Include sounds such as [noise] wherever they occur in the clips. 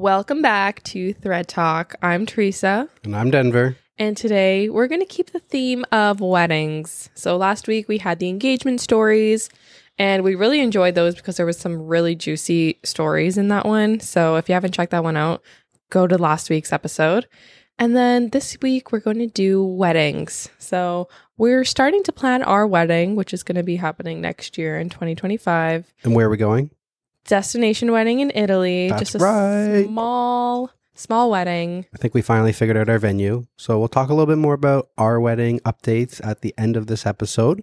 Welcome back to Thread Talk. I'm Teresa, And I'm Denver. and today we're going to keep the theme of weddings. So last week we had the engagement stories, and we really enjoyed those because there was some really juicy stories in that one. So if you haven't checked that one out, go to last week's episode. And then this week we're going to do weddings. So we're starting to plan our wedding, which is going to be happening next year in 2025 And where are we going? Destination wedding in Italy. That's just a right. small, small wedding. I think we finally figured out our venue. So we'll talk a little bit more about our wedding updates at the end of this episode.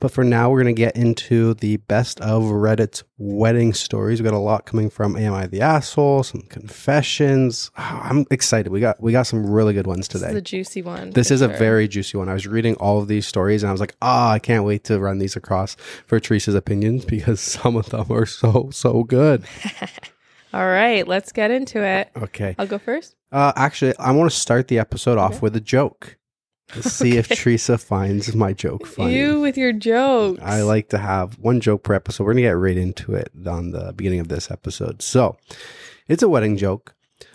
But for now, we're going to get into the best of Reddit's wedding stories. We got a lot coming from Am I the Asshole, some confessions. Ah, I'm excited. We got we got some really good ones today. This is a juicy one. This is a very juicy one. I was reading all of these stories and I was like, ah, I can't wait to run these across for Teresa's opinions because [laughs] some of them are so, so good. [laughs] All right, let's get into it. Okay. I'll go first. Uh, actually, I want to start the episode off Okay. with a joke. Let's see if Teresa finds my joke funny. You with your jokes. I like to have one joke per episode. We're going to get right into it on the beginning of this episode. So, it's a wedding joke.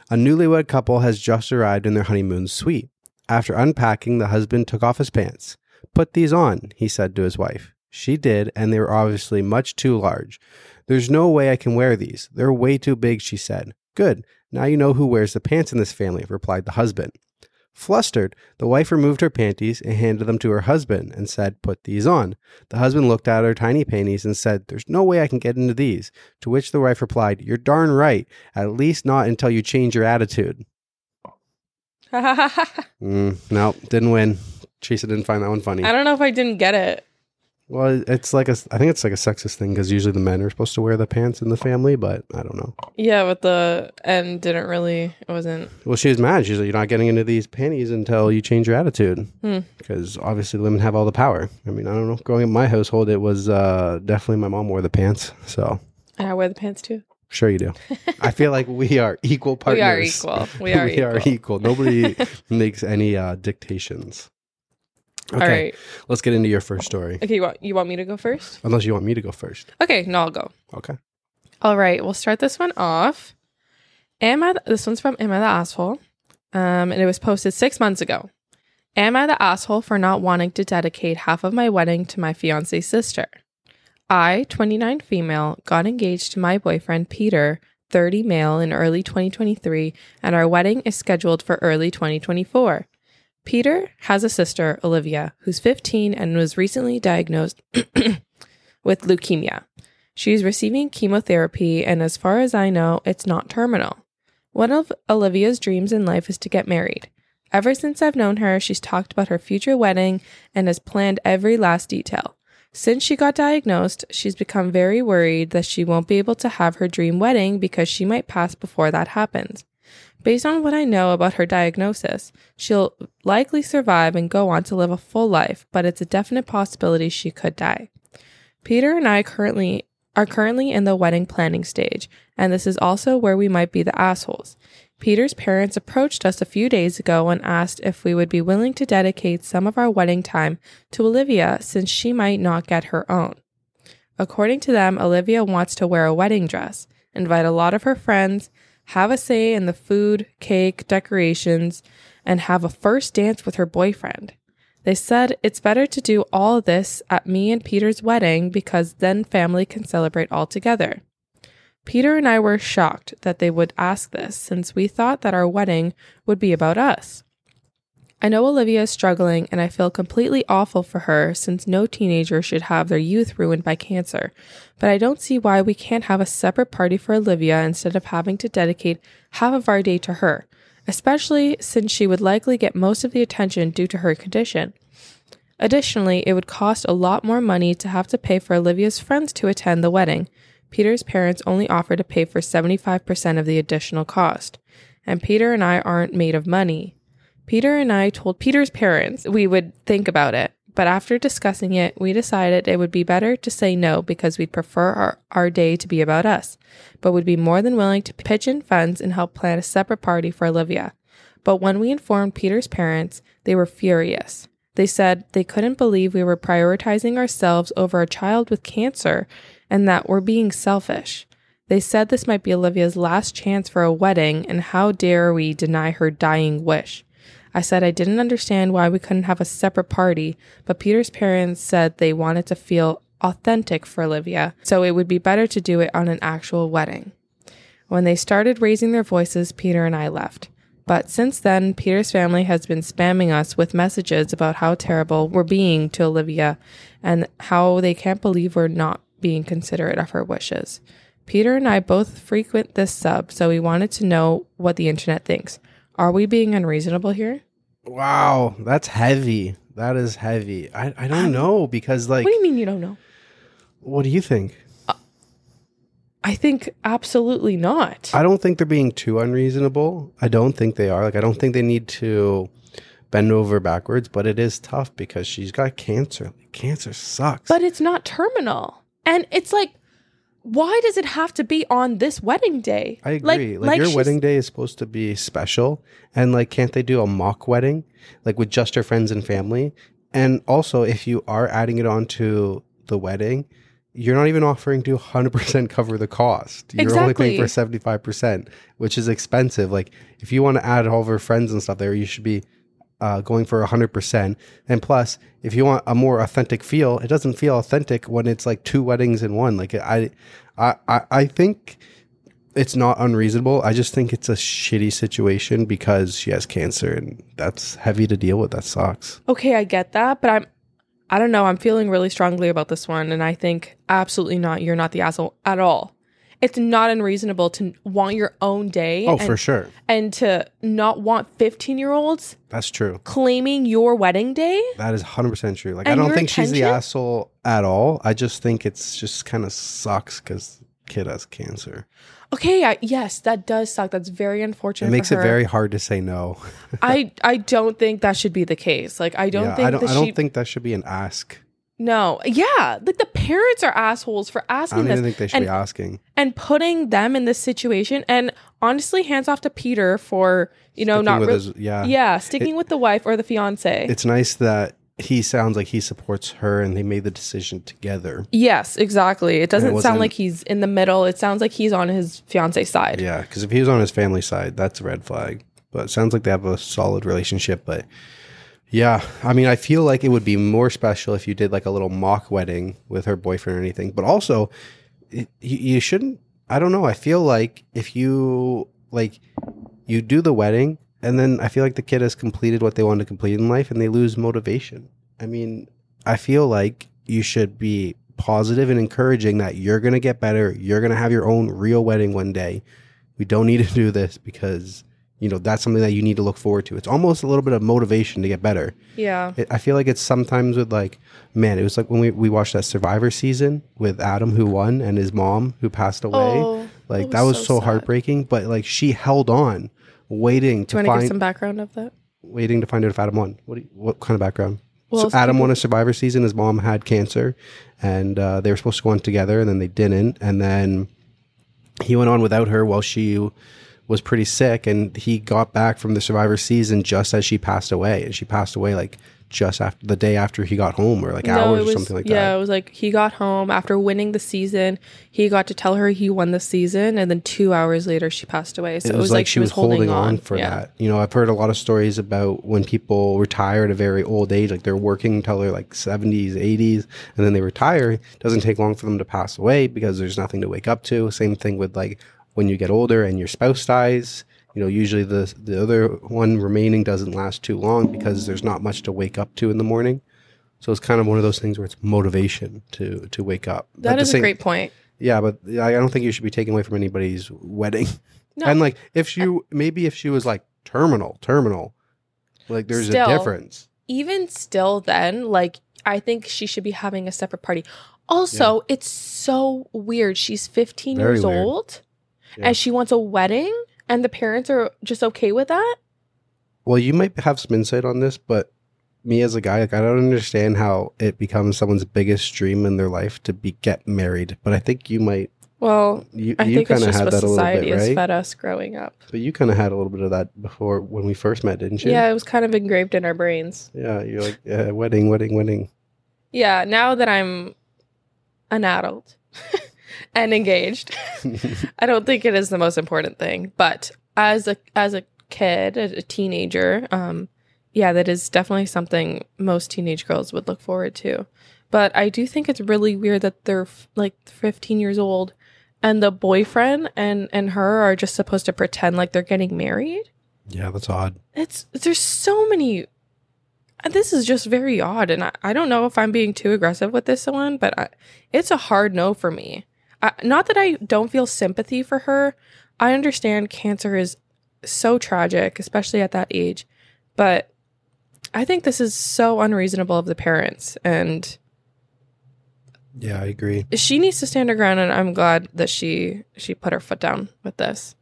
A newlywed couple has just arrived in their honeymoon suite. After unpacking, the husband took off his pants. Put these on, he said to his wife. She did, and they were obviously much too large. There's no way I can wear these. They're way too big, she said. Good. Now you know who wears the pants in this family, replied the husband. Flustered, the wife removed her panties and handed them to her husband and said, Put these on. The husband looked at her tiny panties and said, There's no way I can get into these. To which the wife replied, You're darn right. At least not until you change your attitude. [laughs] Mm, no, didn't win. Teresa didn't find that one funny. I don't know if I didn't get it. Well, it's like a, I think it's like a sexist thing because usually the men are supposed to wear the pants in the family, but I don't know. Yeah, but the end didn't really. It wasn't. Well, she was mad. She's like, You're not getting into these panties until you change your attitude. Hmm. Because obviously the women have all the power. I mean, I don't know. Growing up in my household, it was uh, definitely my mom wore the pants. So And I wear the pants too. sure you do. [laughs] I feel like we are equal partners. [laughs] We are equal. We are equal. are equal. Nobody [laughs] makes any uh, dictations. Okay, All right. let's get into your first story. Okay. You want you want me to go first? Unless you want me to go first. Okay. No, I'll go. Okay. All right, we'll start this one off. Am I? The, this one's from Am I the asshole? Um, and it was posted six months ago. Am I the asshole for not wanting to dedicate half of my wedding to my fiance's sister? I, 29 female, got engaged to my boyfriend Peter, 30 male, in early 2023, and our wedding is scheduled for early 2024. Peter has a sister, Olivia, who's 15 and was recently diagnosed [clears throat] with leukemia. She's receiving chemotherapy, and as far as I know, it's not terminal. One of Olivia's dreams in life is to get married. Ever since I've known her, she's talked about her future wedding and has planned every last detail. Since she got diagnosed, she's become very worried that she won't be able to have her dream wedding because she might pass before that happens. Based on what I know about her diagnosis, she'll likely survive and go on to live a full life, but it's a definite possibility she could die. Peter and I currently are currently in the wedding planning stage, and this is also where we might be the assholes. Peter's parents approached us a few days ago and asked if we would be willing to dedicate some of our wedding time to Olivia since she might not get her own. According to them, Olivia wants to wear a wedding dress, invite a lot of her friends, have a say in the food, cake, decorations, and have a first dance with her boyfriend. They said it's better to do all this at me and Peter's wedding because then family can celebrate all together. Peter and I were shocked that they would ask this since we thought that our wedding would be about us. I know Olivia is struggling and I feel completely awful for her since no teenager should have their youth ruined by cancer, but I don't see why we can't have a separate party for Olivia instead of having to dedicate half of our day to her, especially since she would likely get most of the attention due to her condition. Additionally, it would cost a lot more money to have to pay for Olivia's friends to attend the wedding. Peter's parents only offer to pay for 75% of the additional cost, and Peter and I aren't made of money. Peter and I told Peter's parents we would think about it, but after discussing it, we decided it would be better to say no because we'd prefer our, our day to be about us, but would be more than willing to pitch in funds and help plan a separate party for Olivia. But when we informed Peter's parents, they were furious. They said they couldn't believe we were prioritizing ourselves over a child with cancer and that we're being selfish. They said this might be Olivia's last chance for a wedding, and how dare we deny her dying wish? I said I didn't understand why we couldn't have a separate party, but Peter's parents said they wanted to feel authentic for Olivia, so it would be better to do it on an actual wedding. When they started raising their voices, Peter and I left. But since then, Peter's family has been spamming us with messages about how terrible we're being to Olivia and how they can't believe we're not being considerate of her wishes. Peter and I both frequent this sub, so we wanted to know what the internet thinks. Are we being unreasonable here? Wow, that's heavy. That is heavy. I, I don't know because like what do you mean you don't know? what do you think? Uh, I think absolutely not. I don't think they're being too unreasonable. I don't think they are. Like I don't think they need to bend over backwards, but it is tough because she's got cancer. Cancer sucks. but it's not terminal. And it's like, why does it have to be on this wedding day? I agree. Like, your she's- wedding day is supposed to be special, and like, can't they do a mock wedding, like with just her friends and family? And also, if you are adding it onto the wedding, you're not even offering to 100% cover the cost. You're only paying for 75%, which is expensive. Like, if you want to add all of her friends and stuff there, you should be uh, going for 100%. And plus, if you want a more authentic feel, it doesn't feel authentic when it's like two weddings in one. Like, I, I, I, think it's not unreasonable. I just think it's a shitty situation because she has cancer and that's heavy to deal with. That sucks. Okay, I get that, but I'm I don't know, I'm feeling really strongly about this one and I think absolutely not you're not the asshole at all. It's not unreasonable to want your own day Oh, and, for sure. and to not want 15-year-olds That's true. claiming your wedding day. That is 100% true. Like, I don't think she's the asshole at all. I just think it's just kind of sucks because kid has cancer. Okay, I, yes, that does suck. That's very unfortunate. It makes it very hard to say no. I I don't think that should be the case. Like I don't yeah, think I don't, I don't she think that should be an ask. No. Yeah, like the parents are assholes for asking. I don't this even think they should and, be asking. and putting them in this situation and honestly hands off to Peter for, you know, Sticking not with re- his, yeah. yeah, sticking with the wife or the fiance. It's nice that he sounds like he supports her and they made the decision together. yes, exactly. It doesn't wasn't- sound like he's in the middle. It sounds like he's on his fiance side. Yeah, because if he was on his family side, that's a red flag. But it sounds like they have a solid relationship. But yeah, I mean, I feel like it would be more special if you did like a little mock wedding with her boyfriend or anything. But also, it, you, you shouldn't. I don't know. I feel like if you like, you do the wedding, and then I feel like the kid has completed what they wanted to complete in life, and they lose motivation. I mean, I feel like you should be positive and encouraging that you're going to get better. You're going to have your own real wedding one day. We don't need to do this because, you know, that's something that you need to look forward to. It's almost a little bit of motivation to get better. Yeah. It, I feel like it's sometimes with like, man, it was like when we, we watched that Survivor season with Adam who won and his mom who passed away. Oh, like that that was was so so, heartbreaking, but like she held on, waiting Do to you want to give find some background of that? waiting to find out if Adam won. What you, what kind of background? Well, so Adam won a Survivor season. His mom had cancer, and uh, they were supposed to go on together, and then they didn't. And then he went on without her while she was pretty sick, and he got back from the Survivor season just as she passed away, and she passed away like just after the day after he got home, or like hours was, or something like yeah, that. Yeah, it was like he got home after winning the season. He got to tell her he won the season, and then two hours later she passed away. So it was, like, she was holding, on, for Yeah. that. You know, I've heard a lot of stories about when people retire at a very old age, like they're working until they're like 70s, 80s, and then they retire. It doesn't take long for them to pass away because there's nothing to wake up to. Same thing with like when you get older and your spouse dies. You know, usually the the other one remaining doesn't last too long because there's not much to wake up to in the morning. So it's kind of one of those things where it's motivation to to wake up. At That is a great point. yeah, but I don't think you should be taken away from anybody's wedding. No. And like, if she maybe if she was like terminal, terminal, like there's Still. a difference. Even still, then, like, I think she should be having a separate party. Also, it's so weird. She's 15 Very years weird. old Yeah. and she wants a wedding, and the parents are just okay with that. Well, you might have some insight on this, but me as a guy, like I don't understand how it becomes someone's biggest dream in their life to be get married. But I think you might Well, you, I you think it's of just had what that a little society has right? fed us growing up. But you kind of had a little bit of that before when we first met, didn't you? Yeah, it was kind of engraved in our brains. Yeah, you're like uh, wedding, wedding, wedding. Yeah, now that I'm an adult [laughs] and engaged. I don't think it is the most important thing, but as a as a kid, a, a teenager, um, yeah, that is definitely something most teenage girls would look forward to. But I do think it's really weird that they're f- like 15 years old and the boyfriend and and her are just supposed to pretend like they're getting married. Yeah, that's odd. It's there's so many. This is just very odd, and I, I don't know if I'm being too aggressive with this one, but I, it's a hard no for me. I, not that I don't feel sympathy for her. I understand cancer is so tragic, especially at that age, but I think this is so unreasonable of the parents, and Yeah, I agree. she needs to stand her ground and i'm glad that she she put her foot down with this.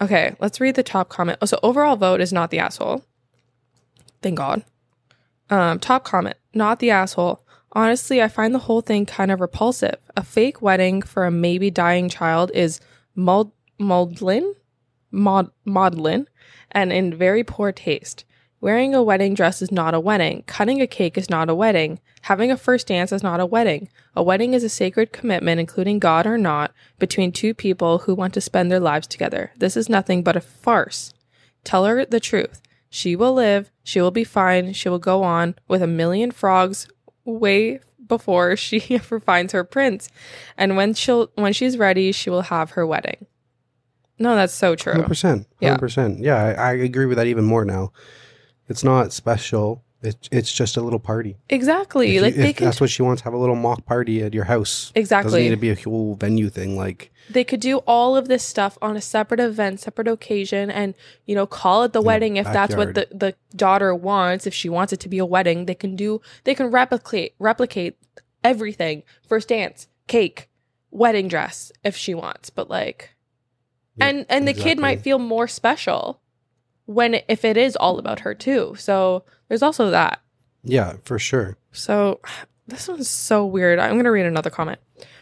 Okay let's read the top comment. Oh, so overall vote is not the asshole. Thank god. Um top comment not the asshole honestly i find the whole thing kind of repulsive a fake wedding for a maybe dying child is maud- maudlin Maud- maudlin and in very poor taste Wearing a wedding dress is not a wedding. Cutting a cake is not a wedding. Having a first dance is not a wedding. A wedding is a sacred commitment, including God or not, between two people who want to spend their lives together. This is nothing but a farce. Tell her the truth. She will live. She will be fine. She will go on with a million frogs way before she [laughs] ever finds her prince. And when she'll when she's ready, she will have her wedding. No, that's so true. 100%. Yeah. 100%. Yeah, I, I agree with that even more now. It's not special. It, it's just a little party. Exactly. You- like they can that's what she wants, have a little mock party at your house. Exactly. Doesn't need to be a whole venue thing. Like, they could do all of this stuff on a separate event, separate occasion, and you know, call it the wedding if that's what the, the daughter wants. If she wants it to be a wedding, they can do they can replicate replicate everything. First dance, cake, wedding dress if she wants. But like Yeah, and and the kid might feel more special when if it is all about her too. So there's also that. yeah, for sure. So [sighs] this one's so weird. I'm going to read another comment.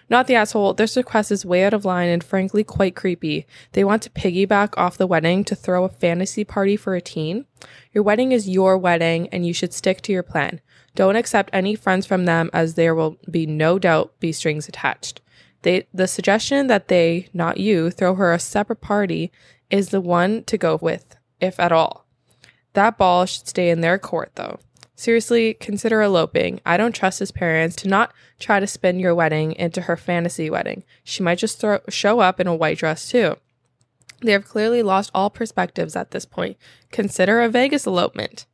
Not the asshole. This request is way out of line and frankly quite creepy. They want to piggyback off the wedding to throw a fantasy party for a teen. Your wedding is your wedding and you should stick to your plan. Don't accept any friends from them as there will be no doubt be strings attached. They the suggestion that they, not you, throw her a separate party is the one to go with, if at all. That ball should stay in their court though. Seriously, consider eloping. I don't trust his parents to not try to spin your wedding into her fantasy wedding. She might just throw, show up in a white dress too. They have clearly lost all perspectives at this point. Consider a Vegas elopement.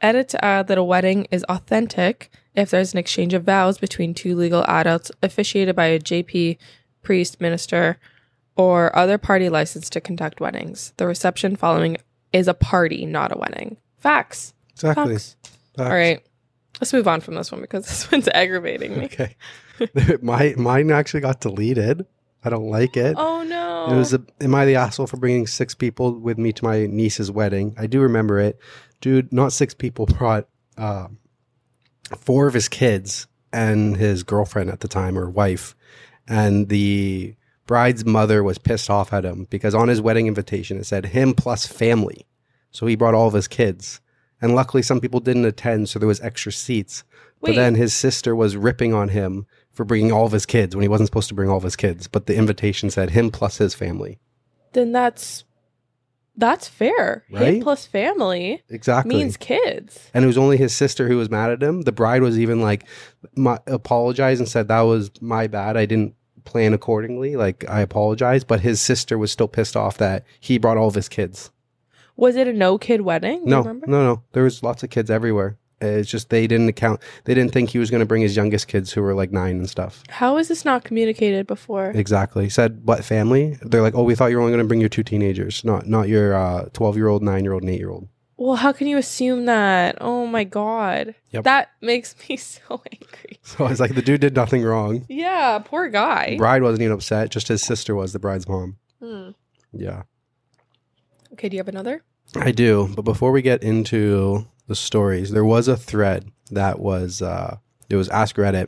Edit to add that a wedding is authentic if there's an exchange of vows between two legal adults officiated by a JP, priest, minister, or other party licensed to conduct weddings. The reception following is a party, not a wedding. Facts. Exactly. Facts. Facts. All right. Let's move on from this one because [laughs] this one's aggravating me. Okay. [laughs] My, mine actually got deleted. I don't like it. Oh no. It was a, am I the asshole for bringing six people with me to my niece's wedding? I do remember it, dude. Not six people brought um, four of his kids and his girlfriend at the time or wife, and the bride's mother was pissed off at him because on his wedding invitation it said him plus family, so he brought all of his kids, and luckily some people didn't attend, so there was extra seats. Wait. But then his sister was ripping on him for bringing all of his kids when he wasn't supposed to bring all of his kids. But the invitation said him plus his family. then that's that's fair. Him Right? plus family Exactly. means kids. and it was only his sister who was mad at him. The bride was even like, my, apologized and said, that was my bad. I didn't plan accordingly. Like, I apologize. But his sister was still pissed off that he brought all of his kids. Was it a no kid wedding? No, remember? no, no. There was lots of kids everywhere. It's just they didn't account. They didn't think he was going to bring his youngest kids who were like nine and stuff. How is this not communicated before? Exactly. Said what family? They're like, oh, we thought you were only going to bring your two teenagers, not not your uh, twelve year old, nine year old, and eight year old. Well, how can you assume that? Oh my god. Yep. That makes me [laughs] so angry. [laughs] So I was like, the dude did nothing wrong. Yeah, poor guy. Bride wasn't even upset. Just his sister was the bride's mom. Hmm. Yeah, Okay, do you have another? I do. But before we get into the stories, there was a thread that was uh, it was Ask Reddit.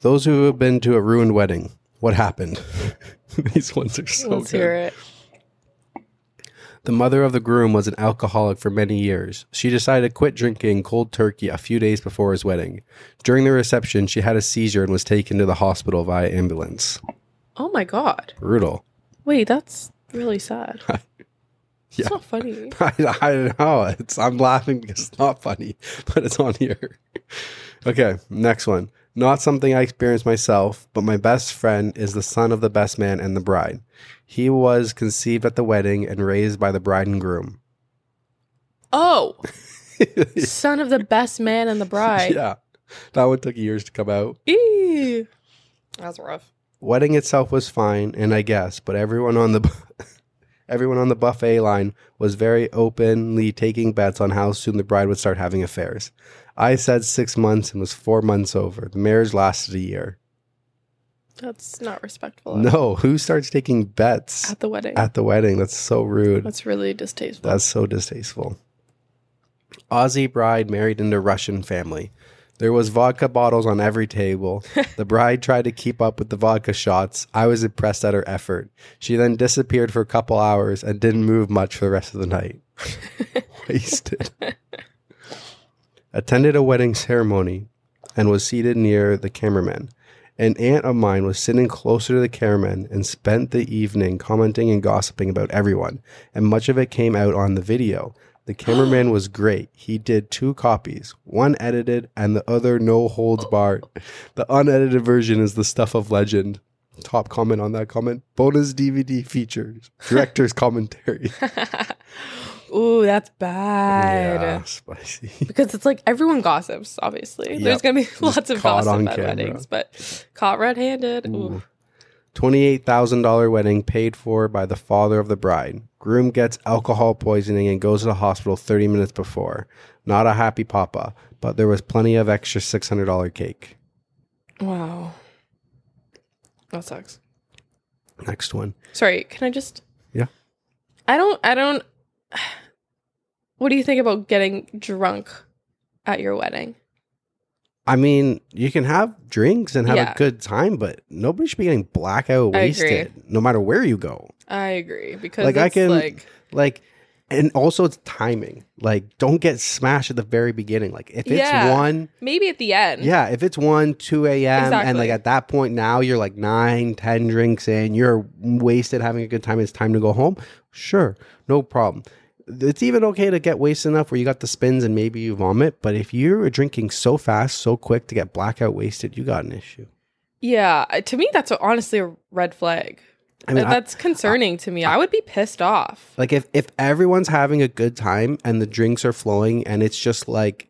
Those who have been to a ruined wedding, what happened? [laughs] These ones are so Let's good. hear it. The mother of the groom was an alcoholic for many years. She decided to quit drinking cold turkey a few days before his wedding. During the reception, she had a seizure and was taken to the hospital via ambulance. Oh my god. Brutal. Wait, that's really sad. Yeah. [laughs] It's not funny. [laughs] I, I don't know. It's, I'm laughing because it's not funny, [laughs] but it's on here. Okay, next one. Not something I experienced myself, but my best friend is the son of the best man and the bride. He was conceived at the wedding and raised by the bride and groom. Oh, [laughs] son of the best man and the bride. yeah, that one took years to come out. Eee. That was rough. Wedding itself was fine, and I guess, but everyone on the [laughs] everyone on the buffet line was very openly taking bets on how soon the bride would start having affairs. I said six months and was four months over. The marriage lasted a year. That's not respectful. No, who starts taking bets At the wedding. at the wedding? That's so rude. That's really distasteful. That's so distasteful. Aussie bride married into Russian family. There was vodka bottles on every table. [laughs] the bride tried to keep up with the vodka shots. I was impressed at her effort. She then disappeared for a couple hours and didn't move much for the rest of the night. [laughs] Wasted. [laughs] Attended a wedding ceremony and was seated near the cameraman. An aunt of mine was sitting closer to the cameraman and spent the evening commenting and gossiping about everyone, and much of it came out on the video. The cameraman was great. He did two copies, one edited and the other no holds barred. The unedited version is the stuff of legend. Top comment on that comment bonus DVD features, director's [laughs] commentary. [laughs] Ooh, that's bad. Yeah, spicy. [laughs] Because it's like everyone gossips, obviously. Yep. There's going to be [laughs] lots of gossip at camera. weddings, but caught red handed. Ooh. $28,000 wedding paid for by the father of the bride. Groom gets alcohol poisoning and goes to the hospital 30 minutes before. Not a happy papa, but there was plenty of extra $600 cake. Wow. That sucks. Next one. Sorry, can I just. Yeah. I don't. I don't. [sighs] What do you think about getting drunk at your wedding? I mean, you can have drinks and have Yeah. a good time, but nobody should be getting blackout I agree. wasted no matter where you go. I agree because Like, I it's can- like Like, and also it's timing. Like, don't get smashed at the very beginning. Like, if it's Yeah. one, maybe at the end. Yeah, if it's 1, 2 a.m., and like at that point now you're like nine, ten drinks in, you're wasted having a good time, it's time to go home. Sure, no problem. It's even okay to get wasted enough where you got the spins and maybe you vomit, but if you're drinking so fast, so quick to get blackout wasted, you got an issue. Yeah. To me, that's honestly a red flag. I mean, I- that's concerning to me. I would be pissed off. like if if everyone's having a good time and the drinks are flowing and it's just like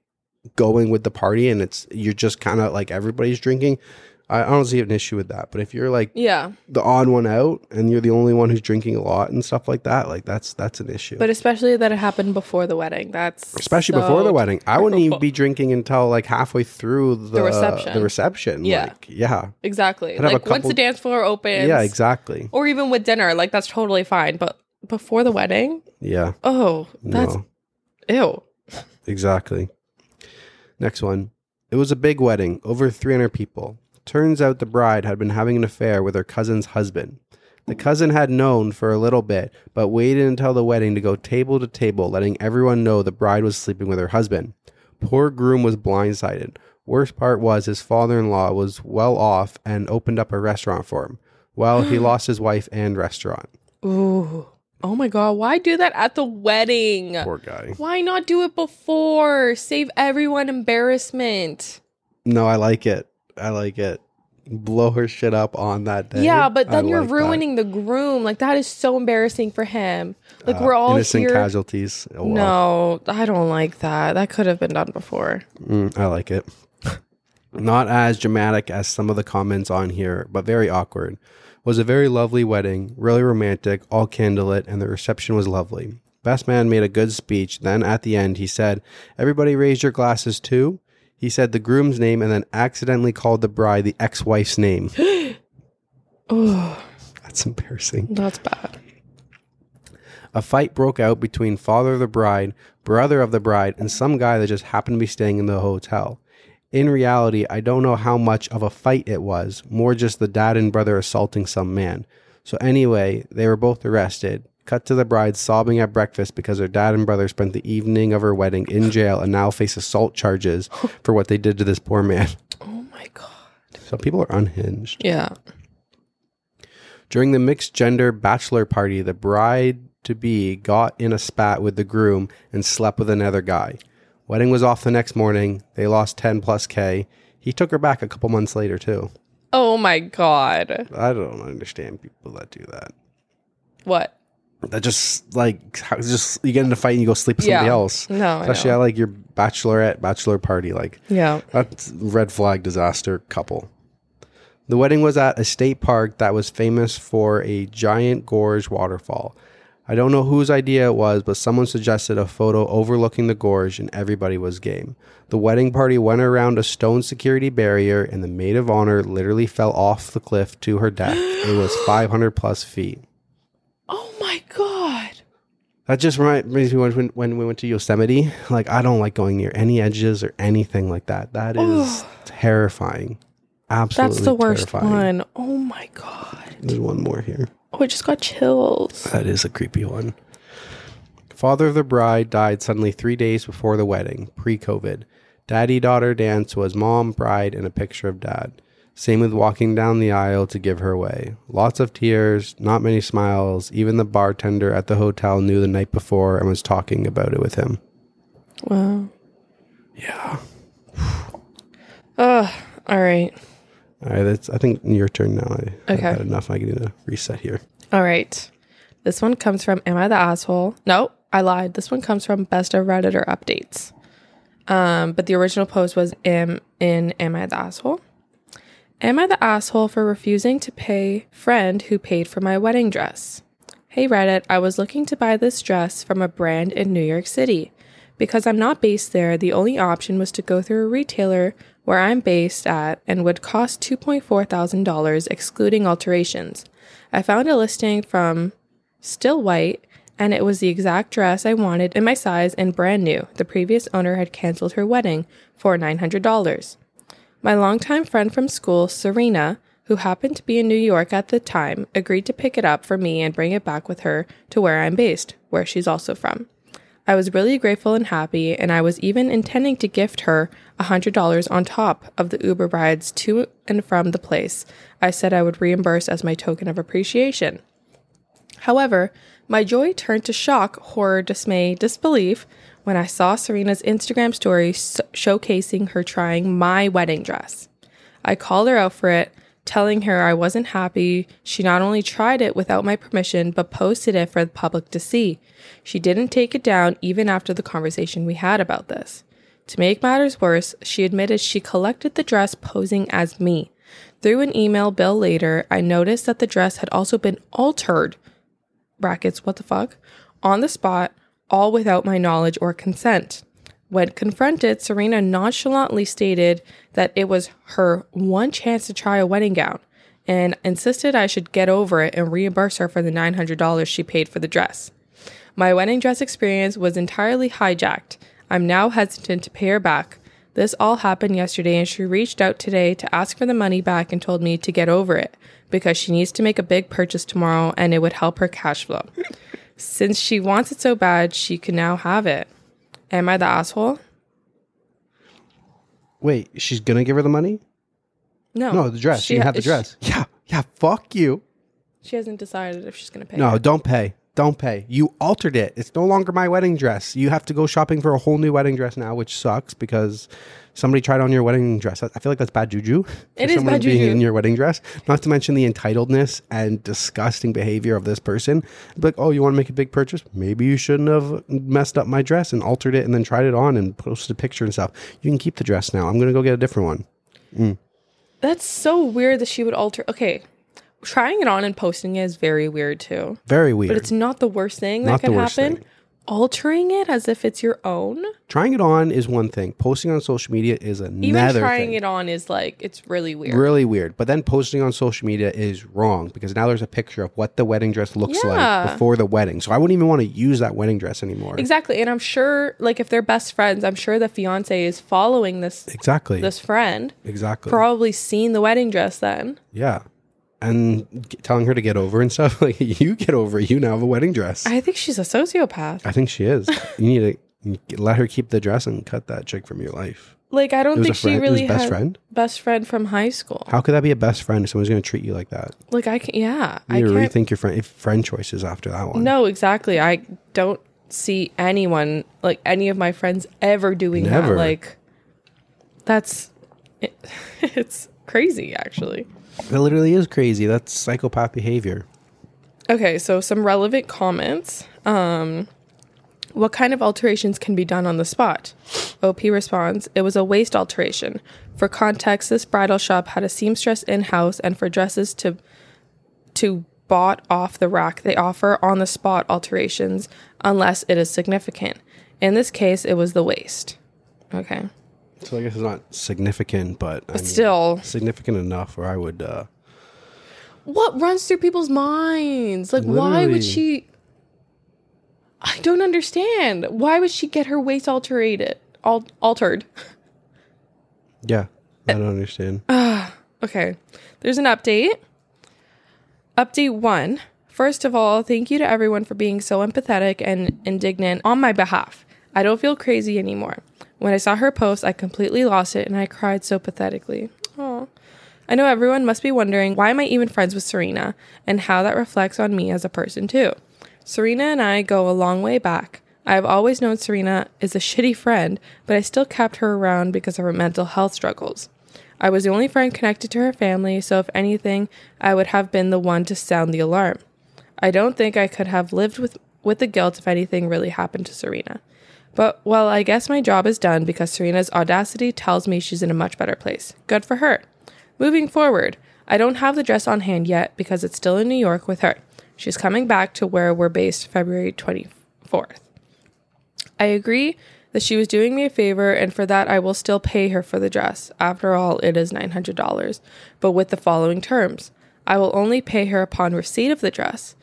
going with the party and it's you're just kind of like everybody's drinking, I, I don't see an issue with that. But if you're like Yeah. the odd one out and you're the only one who's drinking a lot and stuff like that, like that's that's an issue. But especially that it happened before the wedding. That's Especially so before the wedding. I wouldn't even be drinking until like halfway through the, reception. The reception. Yeah. Like, yeah. Exactly. I'd Like once the dance floor opens. Yeah, exactly. Or even with dinner, like that's totally fine. But before the wedding, Yeah. oh, that's no. ew. Exactly. Next one. It was a big wedding, over 300 people. Turns out the bride had been having an affair with her cousin's husband. The cousin had known for a little bit, but waited until the wedding to go table to table, letting everyone know the bride was sleeping with her husband. Poor groom was blindsided. Worst part was his father in law was well off and opened up a restaurant for him. Well, he [gasps] lost his wife and restaurant. Ooh. Oh my god, why do that at the wedding? Poor guy. Why not do it before? Save everyone embarrassment. No, I like it. I like it. Blow her shit up on that day. Yeah, but I then you're like that. ruining the groom. Like that is so embarrassing for him. Like Uh, we're all innocent here. casualties. Oh, well. No, I don't like that. That could have been done before. Mm, I like it. Not as dramatic as some of the comments on here, but very awkward. Was a very lovely wedding, really romantic, all candlelit, and the reception was lovely. Best man made a good speech. Then at the end, he said, "Everybody raise your glasses too." He said the groom's name and then accidentally called the bride the ex-wife's name. [gasps] Oh, That's embarrassing. that's bad. A fight broke out between father of the bride, brother of the bride, and some guy that just happened to be staying in the hotel. In reality, I don't know how much of a fight it was, more just the dad and brother assaulting some man. So, anyway, they were both arrested. Cut to the bride sobbing at breakfast because her dad and brother spent the evening of her wedding in jail and now face assault charges [laughs] for what they did to this poor man. Oh my god. So people are unhinged. Yeah. During the mixed gender bachelor party, the bride to be got in a spat with the groom and slept with another guy. Wedding was off the next morning. They lost 10 plus K. He took her back a couple months later, too. Oh my god. I don't understand people that do that. What? That just like how- just you get in a fight and you go sleep with somebody Yeah. else. No, I Especially at like your bachelorette bachelor party. Like Yeah. that's red flag disaster couple. The wedding was at a state park that was famous for a giant gorge waterfall. I don't know whose idea it was, but someone suggested a photo overlooking the gorge and everybody was game. The wedding party went around a stone security barrier and the maid of honor literally fell off the cliff to her death. it was [gasps] 500 plus feet. Oh my god. That just reminds me when, when we went to Yosemite. Like I don't like going near any edges or anything like that. That is terrifying. Absolutely, That's the worst terrifying. one. Oh my god. There's one more here. Oh, I just got chills. That is a creepy one. Father of the bride died suddenly three days before the wedding, pre-COVID. Daddy daughter dance was mom, bride, and a picture of dad. Same with walking down the aisle to give her away. Lots of tears, not many smiles. Even the bartender at the hotel knew the night before and was talking about it with him. Wow. Yeah. Ugh. All right. All right, that's. I think your turn now. I, I've Okay. had enough. I need to reset here. All right. This one comes from Am I the Asshole? No, I lied. This one comes from Best of Redditor Updates. Um, but the original post was Am in Am I the Asshole? Am I the asshole for refusing to pay friend who paid for my wedding dress? Hey Reddit, I was looking to buy this dress from a brand in New York City. Because I'm not based there, the only option was to go through a retailer where I'm based at and would cost $2.4 thousand excluding alterations. I found a listing from Still White and it was the exact dress I wanted in my size and brand new. The previous owner had canceled her wedding for $900. My longtime friend from school, Serena, who happened to be in New York at the time, agreed to pick it up for me and bring it back with her to where I'm based, where she's also from. I was really grateful and happy, and I was even intending to gift her $100 on top of the Uber rides to and from the place I said I would reimburse as my token of appreciation. However, my joy turned to shock, horror, dismay, disbelief when I saw Serena's Instagram story showcasing her trying my wedding dress. I called her out for it, telling her I wasn't happy. She not only tried it without my permission, but posted it for the public to see. She didn't take it down even after the conversation we had about this. To make matters worse, she admitted she collected the dress posing as me. Through an email bill later, I noticed that the dress had also been altered brackets, what the fuck, on the spot, all without my knowledge or consent. When confronted, Serena nonchalantly stated that it was her one chance to try a wedding gown and insisted I should get over it and reimburse her for the $900 she paid for the dress. My wedding dress experience was entirely hijacked. I'm now hesitant to pay her back. This all happened yesterday, and she reached out today to ask for the money back and told me to get over it because she needs to make a big purchase tomorrow and it would help her cash flow. Since she wants it so bad, she can now have it. Am I the asshole? Wait, she's gonna give her the money? No. No, the dress. She can ha- have the she- dress. [laughs] yeah, yeah. Fuck you. She hasn't decided if she's to pay. No, it. don't pay. Don't pay. You altered it. It's no longer my wedding dress. You have to go shopping for a whole new wedding dress now, which sucks because somebody tried on your wedding dress. I feel like that's bad juju. It is bad being juju. in your wedding dress. Not to mention the entitledness and disgusting behavior of this person. Like, oh, you want to make a big purchase? Maybe you shouldn't have messed up my dress and altered it and then tried it on and posted a picture and stuff. You can keep the dress now. I'm gonna go get a different one. Mm. That's so weird that she would alter. Okay. Trying it on and posting it is very weird too. Very weird. But it's not the worst thing that Not could the worst happen. thing. Altering it as if it's your own. Trying it on is one thing. Posting on social media is another Even trying thing. it on is like it's really weird. really weird. But then posting on social media is wrong because now there's a picture of what the wedding dress looks like before the wedding. So I wouldn't even want to use that wedding dress anymore. Exactly. And I'm sure like if they're best friends, I'm sure the fiance is following this Exactly. this friend. exactly. Probably seen the wedding dress then. yeah. And telling her to get over and stuff. [laughs] Like you get over it. You now have a wedding dress. I, think she's a sociopath. I think she is. [laughs] You need to let her keep the dress and cut that chick from your life. Like I don't think she friend. really it was best had friend. best friend from high school. How could that be a best friend if someone's going to treat you like that? Like I can't. yeah, You I need to can't rethink your friend friend choices after that one. No, exactly. I don't see anyone like any of my friends ever doing Never. that. Like that's it, [laughs] it's crazy actually. It literally is crazy. That's psychopath behavior. Okay, so some relevant comments. Um what kind of alterations can be done on the spot? OP responds, It was a waist alteration. For context, this bridal shop had a seamstress in house, and for dresses to to bought off the rack, they offer on the spot alterations unless it is significant. In this case, it was the waist. Okay. So I guess it's not significant, but, But mean, still, significant enough where I would. uh what runs through people's minds? Like, why would she? I don't understand. Why would she get her waist alterated? Al- altered. [laughs] Yeah, I don't understand. [sighs] Okay. There's an update. Update one. First of all, thank you to everyone for being so empathetic and indignant on my behalf. I don't feel crazy anymore. When I saw her post, I completely lost it and I cried so pathetically. Oh. I know everyone must be wondering why am I even friends with Serena and how that reflects on me as a person too. Serena and I go a long way back. I have always known Serena is a shitty friend, but I still kept her around because of her mental health struggles. I was the only friend connected to her family, so if anything, I would have been the one to sound the alarm. I don't think I could have lived with, with the guilt if anything really happened to Serena. But, well, I guess my job is done because Serena's audacity tells me she's in a much better place. Good for her. Moving forward, I don't have the dress on hand yet because it's still in New York with her. She's coming back to where we're based February 24th. I agree that she was doing me a favor, and for that, I will still pay her for the dress. After all, it is $900, but with the following terms I will only pay her upon receipt of the dress.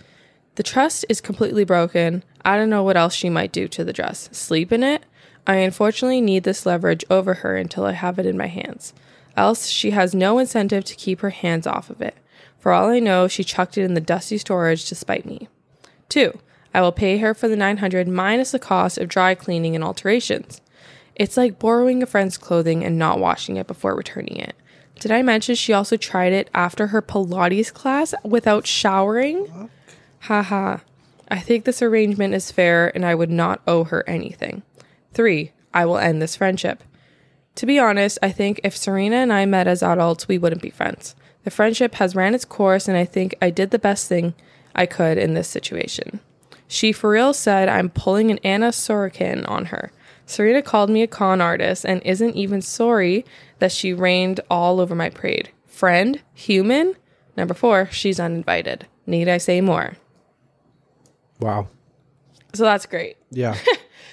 The trust is completely broken. I don't know what else she might do to the dress. Sleep in it? I unfortunately need this leverage over her until I have it in my hands. Else, she has no incentive to keep her hands off of it. For all I know, she chucked it in the dusty storage to spite me. 2. I will pay her for the 900 minus the cost of dry cleaning and alterations. It's like borrowing a friend's clothing and not washing it before returning it. Did I mention she also tried it after her Pilates class without showering? Haha. I think this arrangement is fair and I would not owe her anything. 3. I will end this friendship. To be honest, I think if Serena and I met as adults, we wouldn't be friends. The friendship has ran its course, and I think I did the best thing I could in this situation. She for real said I'm pulling an Anna Sorokin on her. Serena called me a con artist and isn't even sorry that she rained all over my parade. Friend? Human? Number four, she's uninvited. Need I say more? Wow. So that's great. Yeah. [laughs]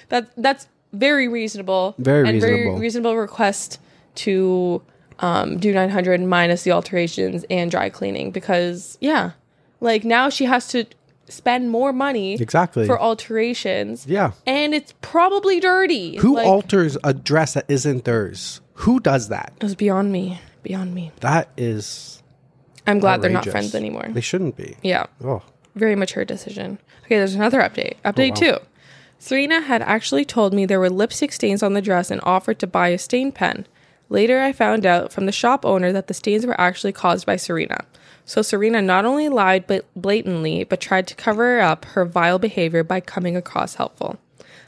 That that's very reasonable. Very and Very reasonable. reasonable request to um, do 900 minus the alterations and dry cleaning because yeah, like now she has to spend more money exactly. for alterations. yeah. And it's probably dirty. Who like, alters a dress that isn't theirs? Who does that? It was beyond me. Beyond me. That is. I'm glad they're not friends anymore. They shouldn't be. Yeah. Oh. Very mature decision. Okay, there's another update. Update oh, two. Serena had actually told me there were lipstick stains on the dress and offered to buy a stain pen. Later, I found out from the shop owner that the stains were actually caused by Serena. So, Serena not only lied bl- blatantly, but tried to cover up her vile behavior by coming across helpful.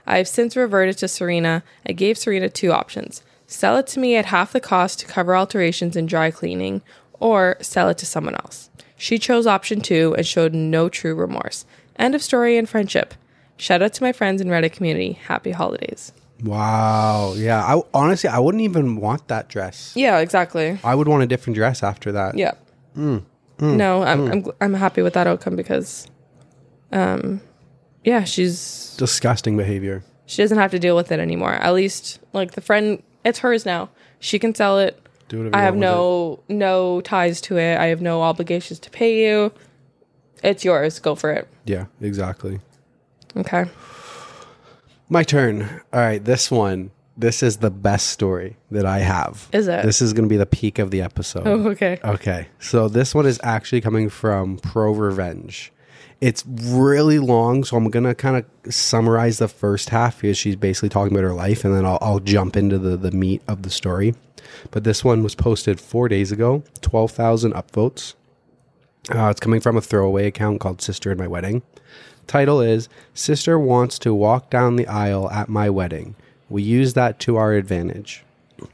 I have since reverted to Serena. I gave Serena two options sell it to me at half the cost to cover alterations and dry cleaning, or sell it to someone else. She chose option two and showed no true remorse. End of story and friendship. Shout out to my friends in Reddit community. Happy holidays. Wow. Yeah. I honestly, I wouldn't even want that dress. Yeah, exactly. I would want a different dress after that. Yeah. Mm, mm, no, I'm, mm. I'm gl- I'm happy with that outcome because, um, yeah, she's Disgusting behavior. she doesn't have to deal with it anymore. At least like the friend, it's hers now. She can sell it. Do whatever I have no no ties to it. I have no obligations to pay you. It's yours. Go for it. Yeah. Exactly. Okay. My turn. All right. This one. this is the best story that I have. Is it? This is going to be the peak of the episode. oh, okay. Okay, so this one is actually coming from Pro Revenge. It's really long, so I'm gonna kind of summarize the first half because she's basically talking about her life, and then I'll, I'll jump into the, the meat of the story. But this one was posted four days ago, 12,000 upvotes. Uh, it's coming from a throwaway account called Sister in My Wedding. Title is Sister Wants to Walk Down the Aisle at My Wedding. We use that to our advantage.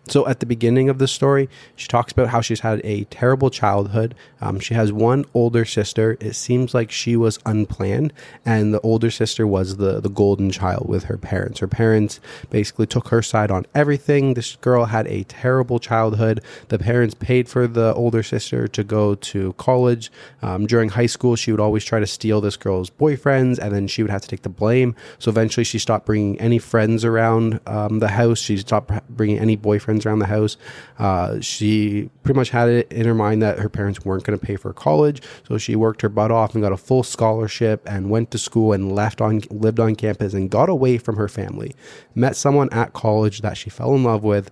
So, at the beginning of the story, she talks about how she's had a terrible childhood. Um, she has one older sister. It seems like she was unplanned, and the older sister was the, the golden child with her parents. Her parents basically took her side on everything. This girl had a terrible childhood. The parents paid for the older sister to go to college. Um, during high school, she would always try to steal this girl's boyfriends, and then she would have to take the blame. So, eventually, she stopped bringing any friends around um, the house. She stopped bringing any boyfriends around the house. Uh, she pretty much had it in her mind that her parents weren't going to pay for college, so she worked her butt off and got a full scholarship and went to school and left on lived on campus and got away from her family. Met someone at college that she fell in love with.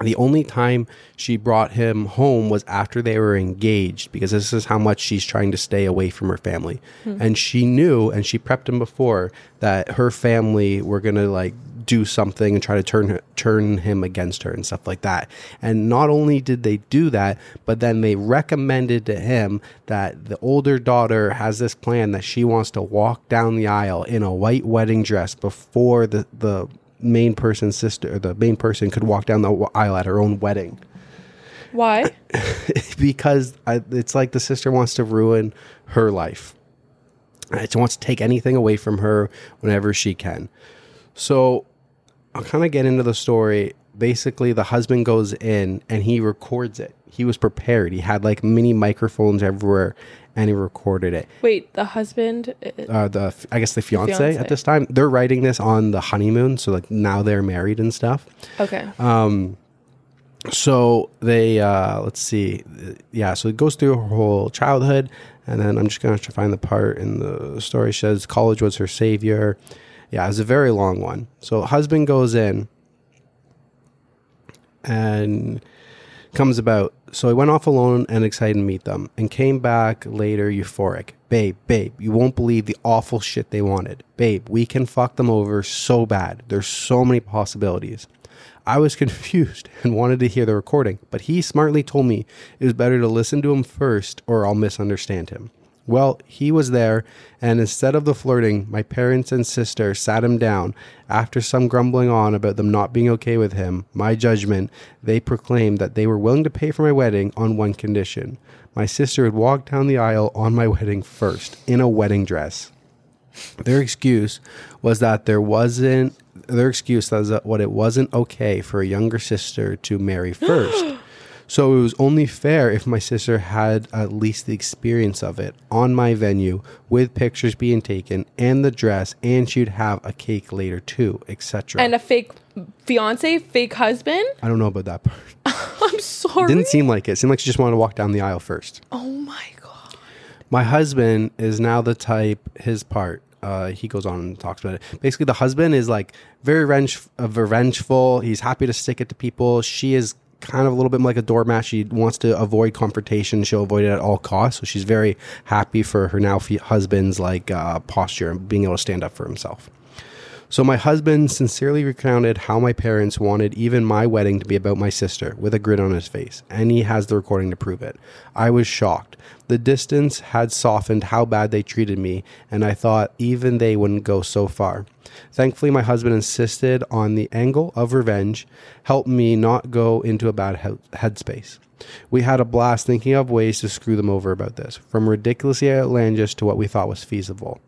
The only time she brought him home was after they were engaged because this is how much she's trying to stay away from her family. And she knew and she prepped him before that her family were going to like do something and try to turn her, turn him against her and stuff like that. And not only did they do that, but then they recommended to him that the older daughter has this plan that she wants to walk down the aisle in a white wedding dress before the the main person's sister, or the main person could walk down the aisle at her own wedding Why? [laughs] because I, it's like the sister wants to ruin her life. It wants to take anything away from her whenever she can. So I'll kind of get into the story. Basically, the husband goes in and he records it. He was prepared. He had like mini microphones everywhere, and he recorded it. Wait, the husband. uh, Uh, the I guess the fiance, fiancé. at this time they're writing this on the honeymoon, so like now they're married and stuff. Okay. Um. so they uh let's see yeah so it goes through her whole childhood and then i'm just gonna try to find the part in the story she says college was her savior yeah it was a very long one. So husband goes in and comes about. So i went off alone and excited to meet them and came back later euphoric. Babe babe you won't believe the awful shit they wanted. Babe we can fuck them over so bad. There's so many possibilities. I was [laughs] confused and wanted to hear the recording, but he smartly told me it was better to listen to him first or I'll misunderstand him. Well, he was there, and instead of the flirting, my parents and sister sat him down. After some grumbling on about them not being okay with him, my judgment, they proclaimed that they were willing to pay for my wedding on one condition. My sister would walk down the aisle on my wedding first, in a wedding dress. Their excuse was that there wasn't their excuse was that what it wasn't okay for a younger sister to marry first. So it was only fair if my sister had at least the experience of it on my venue with pictures being taken and the dress and she'd have a cake later too, etc. And a fake fiance, fake husband. I don't know about that part. [laughs] I'm sorry. Didn't seem like it. Seemed like she just wanted to walk down the aisle first. oh my god. My husband is now the type, his part. Uh, he goes on and talks about it. Basically, the husband is like very revenge, uh, revengeful. He's happy to stick it to people. She is kind of a little bit like a doormat. She wants to avoid confrontation. She'll avoid it at all costs. So she's very happy for her now husband's like uh, posture and being able to stand up for himself. So my husband sincerely recounted how my parents wanted even my wedding to be about my sister with a grin on his face, and he has the recording to prove it. I was shocked. The distance had softened how bad they treated me, and I thought even they wouldn't go so far. Thankfully, my husband insisted on the angle of revenge, helped me not go into a bad he- headspace. We had a blast thinking of ways to screw them over about this, from ridiculously outlandish to what we thought was feasible.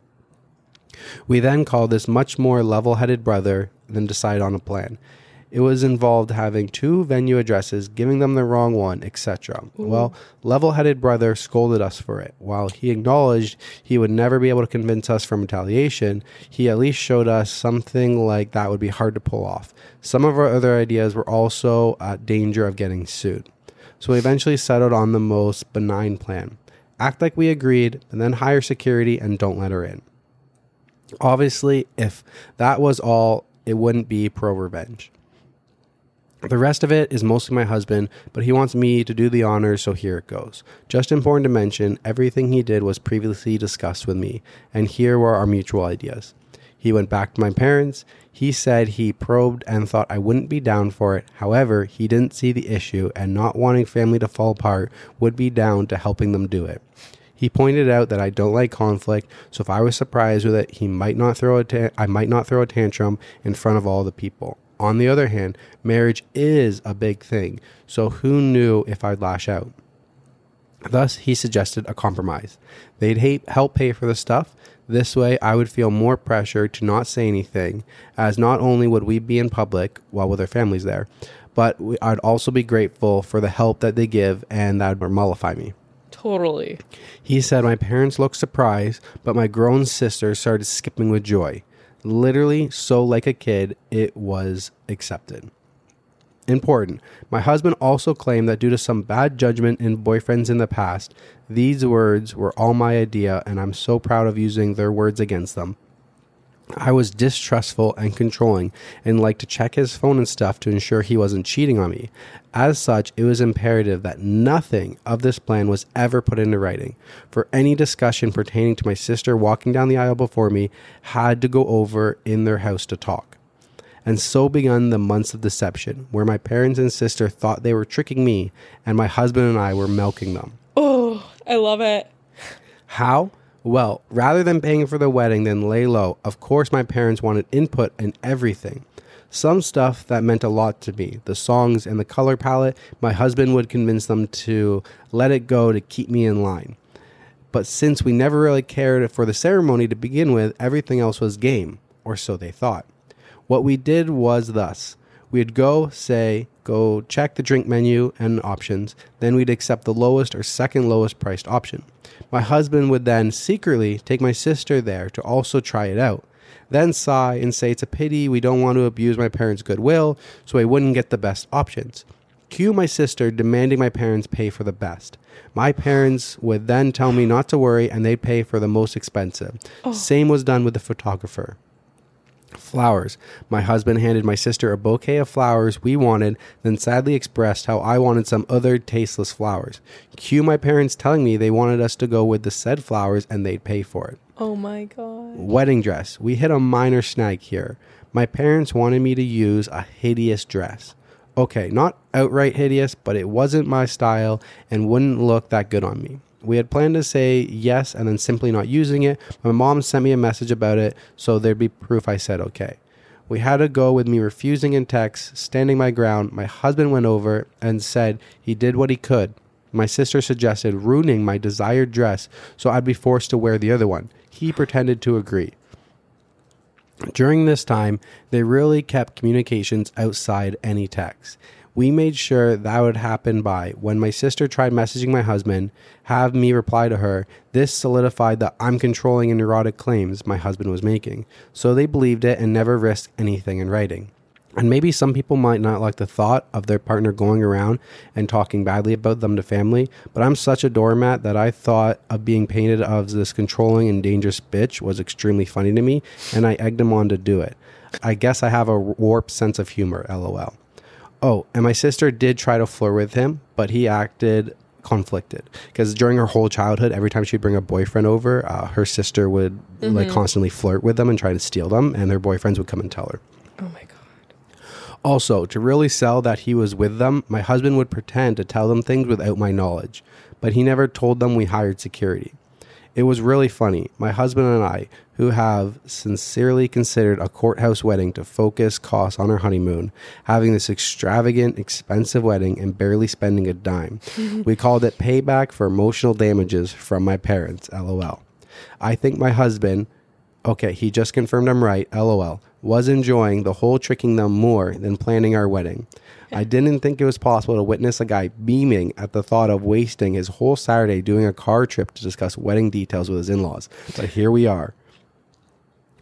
We then called this much more level headed brother, then decided on a plan. It was involved having two venue addresses, giving them the wrong one, etc. Well, level headed brother scolded us for it. While he acknowledged he would never be able to convince us from retaliation, he at least showed us something like that would be hard to pull off. Some of our other ideas were also at danger of getting sued. So we eventually settled on the most benign plan. Act like we agreed, and then hire security and don't let her in. Obviously, if that was all, it wouldn't be pro revenge. The rest of it is mostly my husband, but he wants me to do the honors, so here it goes. Just important to mention, everything he did was previously discussed with me, and here were our mutual ideas. He went back to my parents. He said he probed and thought I wouldn't be down for it. However, he didn't see the issue, and not wanting family to fall apart would be down to helping them do it. He pointed out that I don't like conflict, so if I was surprised with it, he might not throw a ta- I might not throw a tantrum in front of all the people. On the other hand, marriage is a big thing, so who knew if I'd lash out? Thus, he suggested a compromise. They'd help pay for the stuff. This way, I would feel more pressure to not say anything, as not only would we be in public while with our families there, but we, I'd also be grateful for the help that they give and that would mollify me. Totally. He said my parents looked surprised, but my grown sister started skipping with joy. Literally, so like a kid, it was accepted. Important. My husband also claimed that due to some bad judgment in boyfriends in the past, these words were all my idea, and I'm so proud of using their words against them. I was distrustful and controlling and liked to check his phone and stuff to ensure he wasn't cheating on me. As such, it was imperative that nothing of this plan was ever put into writing. For any discussion pertaining to my sister walking down the aisle before me had to go over in their house to talk. And so began the months of deception, where my parents and sister thought they were tricking me, and my husband and I were milking them. Oh, I love it. How? Well, rather than paying for the wedding, then lay low. Of course, my parents wanted input in everything. Some stuff that meant a lot to me, the songs and the color palette, my husband would convince them to let it go to keep me in line. But since we never really cared for the ceremony to begin with, everything else was game, or so they thought. What we did was thus we'd go, say, go check the drink menu and options, then we'd accept the lowest or second lowest priced option. My husband would then secretly take my sister there to also try it out. Then sigh and say it's a pity we don't want to abuse my parents' goodwill, so I wouldn't get the best options. Cue my sister demanding my parents pay for the best. My parents would then tell me not to worry and they'd pay for the most expensive. Oh. Same was done with the photographer. Flowers. My husband handed my sister a bouquet of flowers we wanted, then sadly expressed how I wanted some other tasteless flowers. Cue my parents telling me they wanted us to go with the said flowers and they'd pay for it. Oh my god. Wedding dress. We hit a minor snag here. My parents wanted me to use a hideous dress. Okay, not outright hideous, but it wasn't my style and wouldn't look that good on me. We had planned to say yes and then simply not using it. My mom sent me a message about it, so there'd be proof I said okay. We had to go with me refusing in text, standing my ground. My husband went over and said he did what he could. My sister suggested ruining my desired dress so I'd be forced to wear the other one. He pretended to agree. During this time, they really kept communications outside any text. We made sure that would happen by when my sister tried messaging my husband, have me reply to her. This solidified the I'm controlling and neurotic claims my husband was making. So they believed it and never risked anything in writing. And maybe some people might not like the thought of their partner going around and talking badly about them to family, but I'm such a doormat that I thought of being painted as this controlling and dangerous bitch was extremely funny to me, and I egged him on to do it. I guess I have a warped sense of humor, lol. Oh, and my sister did try to flirt with him, but he acted conflicted because during her whole childhood, every time she'd bring a boyfriend over, uh, her sister would like constantly flirt with them and try to steal them, and their boyfriends would come and tell her. Oh my god. Also, to really sell that he was with them, my husband would pretend to tell them things without my knowledge, but he never told them we hired security. It was really funny. My husband and I, who have sincerely considered a courthouse wedding to focus costs on our honeymoon, having this extravagant, expensive wedding and barely spending a dime. [laughs] we called it payback for emotional damages from my parents, lol. I think my husband, okay, he just confirmed I'm right, lol, was enjoying the whole tricking them more than planning our wedding. I didn't think it was possible to witness a guy beaming at the thought of wasting his whole Saturday doing a car trip to discuss wedding details with his in-laws. But here we are.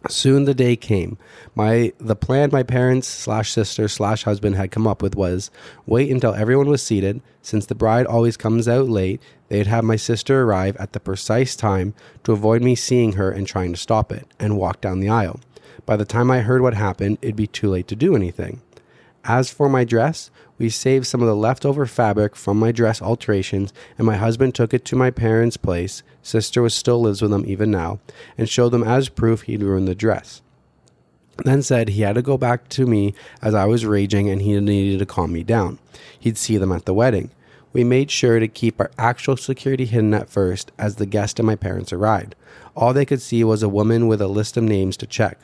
Soon the day came. My the plan my parents slash sister slash husband had come up with was wait until everyone was seated. Since the bride always comes out late, they'd have my sister arrive at the precise time to avoid me seeing her and trying to stop it, and walk down the aisle. By the time I heard what happened, it'd be too late to do anything. As for my dress, we saved some of the leftover fabric from my dress alterations, and my husband took it to my parents' place. Sister was still lives with them even now, and showed them as proof he'd ruined the dress. Then said he had to go back to me as I was raging and he needed to calm me down. He'd see them at the wedding. We made sure to keep our actual security hidden at first as the guest and my parents arrived. All they could see was a woman with a list of names to check.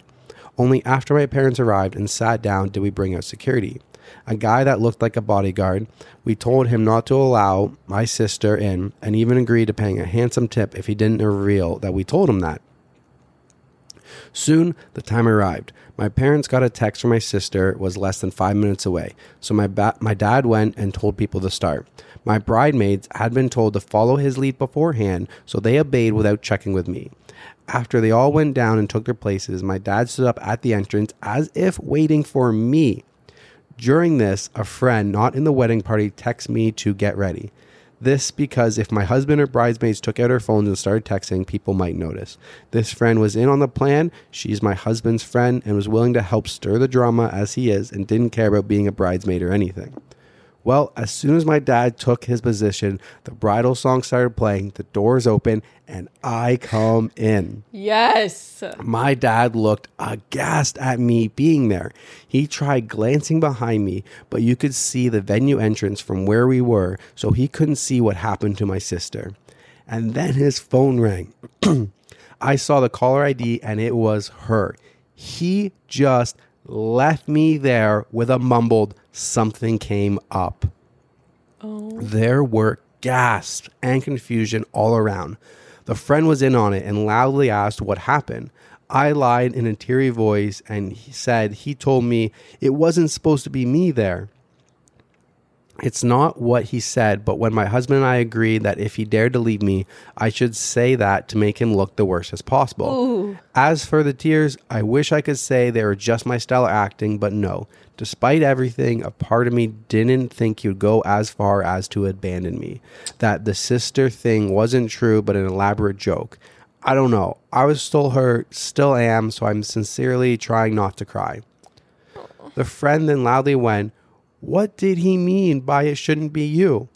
Only after my parents arrived and sat down did we bring out security. A guy that looked like a bodyguard. We told him not to allow my sister in and even agreed to paying a handsome tip if he didn't reveal that we told him that. Soon the time arrived. My parents got a text from my sister was less than five minutes away, so my ba- my dad went and told people to start. My bridesmaids had been told to follow his lead beforehand, so they obeyed without checking with me. After they all went down and took their places, my dad stood up at the entrance as if waiting for me. During this, a friend not in the wedding party texted me to get ready. This because if my husband or bridesmaids took out her phones and started texting, people might notice. This friend was in on the plan. She's my husband's friend and was willing to help stir the drama as he is and didn't care about being a bridesmaid or anything. Well, as soon as my dad took his position, the bridal song started playing, the doors open, and I come in. Yes. My dad looked aghast at me being there. He tried glancing behind me, but you could see the venue entrance from where we were, so he couldn't see what happened to my sister. And then his phone rang. [clears throat] I saw the caller ID and it was her. He just left me there with a mumbled something came up. Oh. There were gasps and confusion all around. The friend was in on it and loudly asked what happened. I lied in a teary voice and he said he told me it wasn't supposed to be me there. It's not what he said, but when my husband and I agreed that if he dared to leave me, I should say that to make him look the worst as possible. Ooh. As for the tears, I wish I could say they were just my style of acting, but no. Despite everything, a part of me didn't think you'd go as far as to abandon me. That the sister thing wasn't true, but an elaborate joke. I don't know. I was still hurt, still am, so I'm sincerely trying not to cry. The friend then loudly went, What did he mean by it shouldn't be you?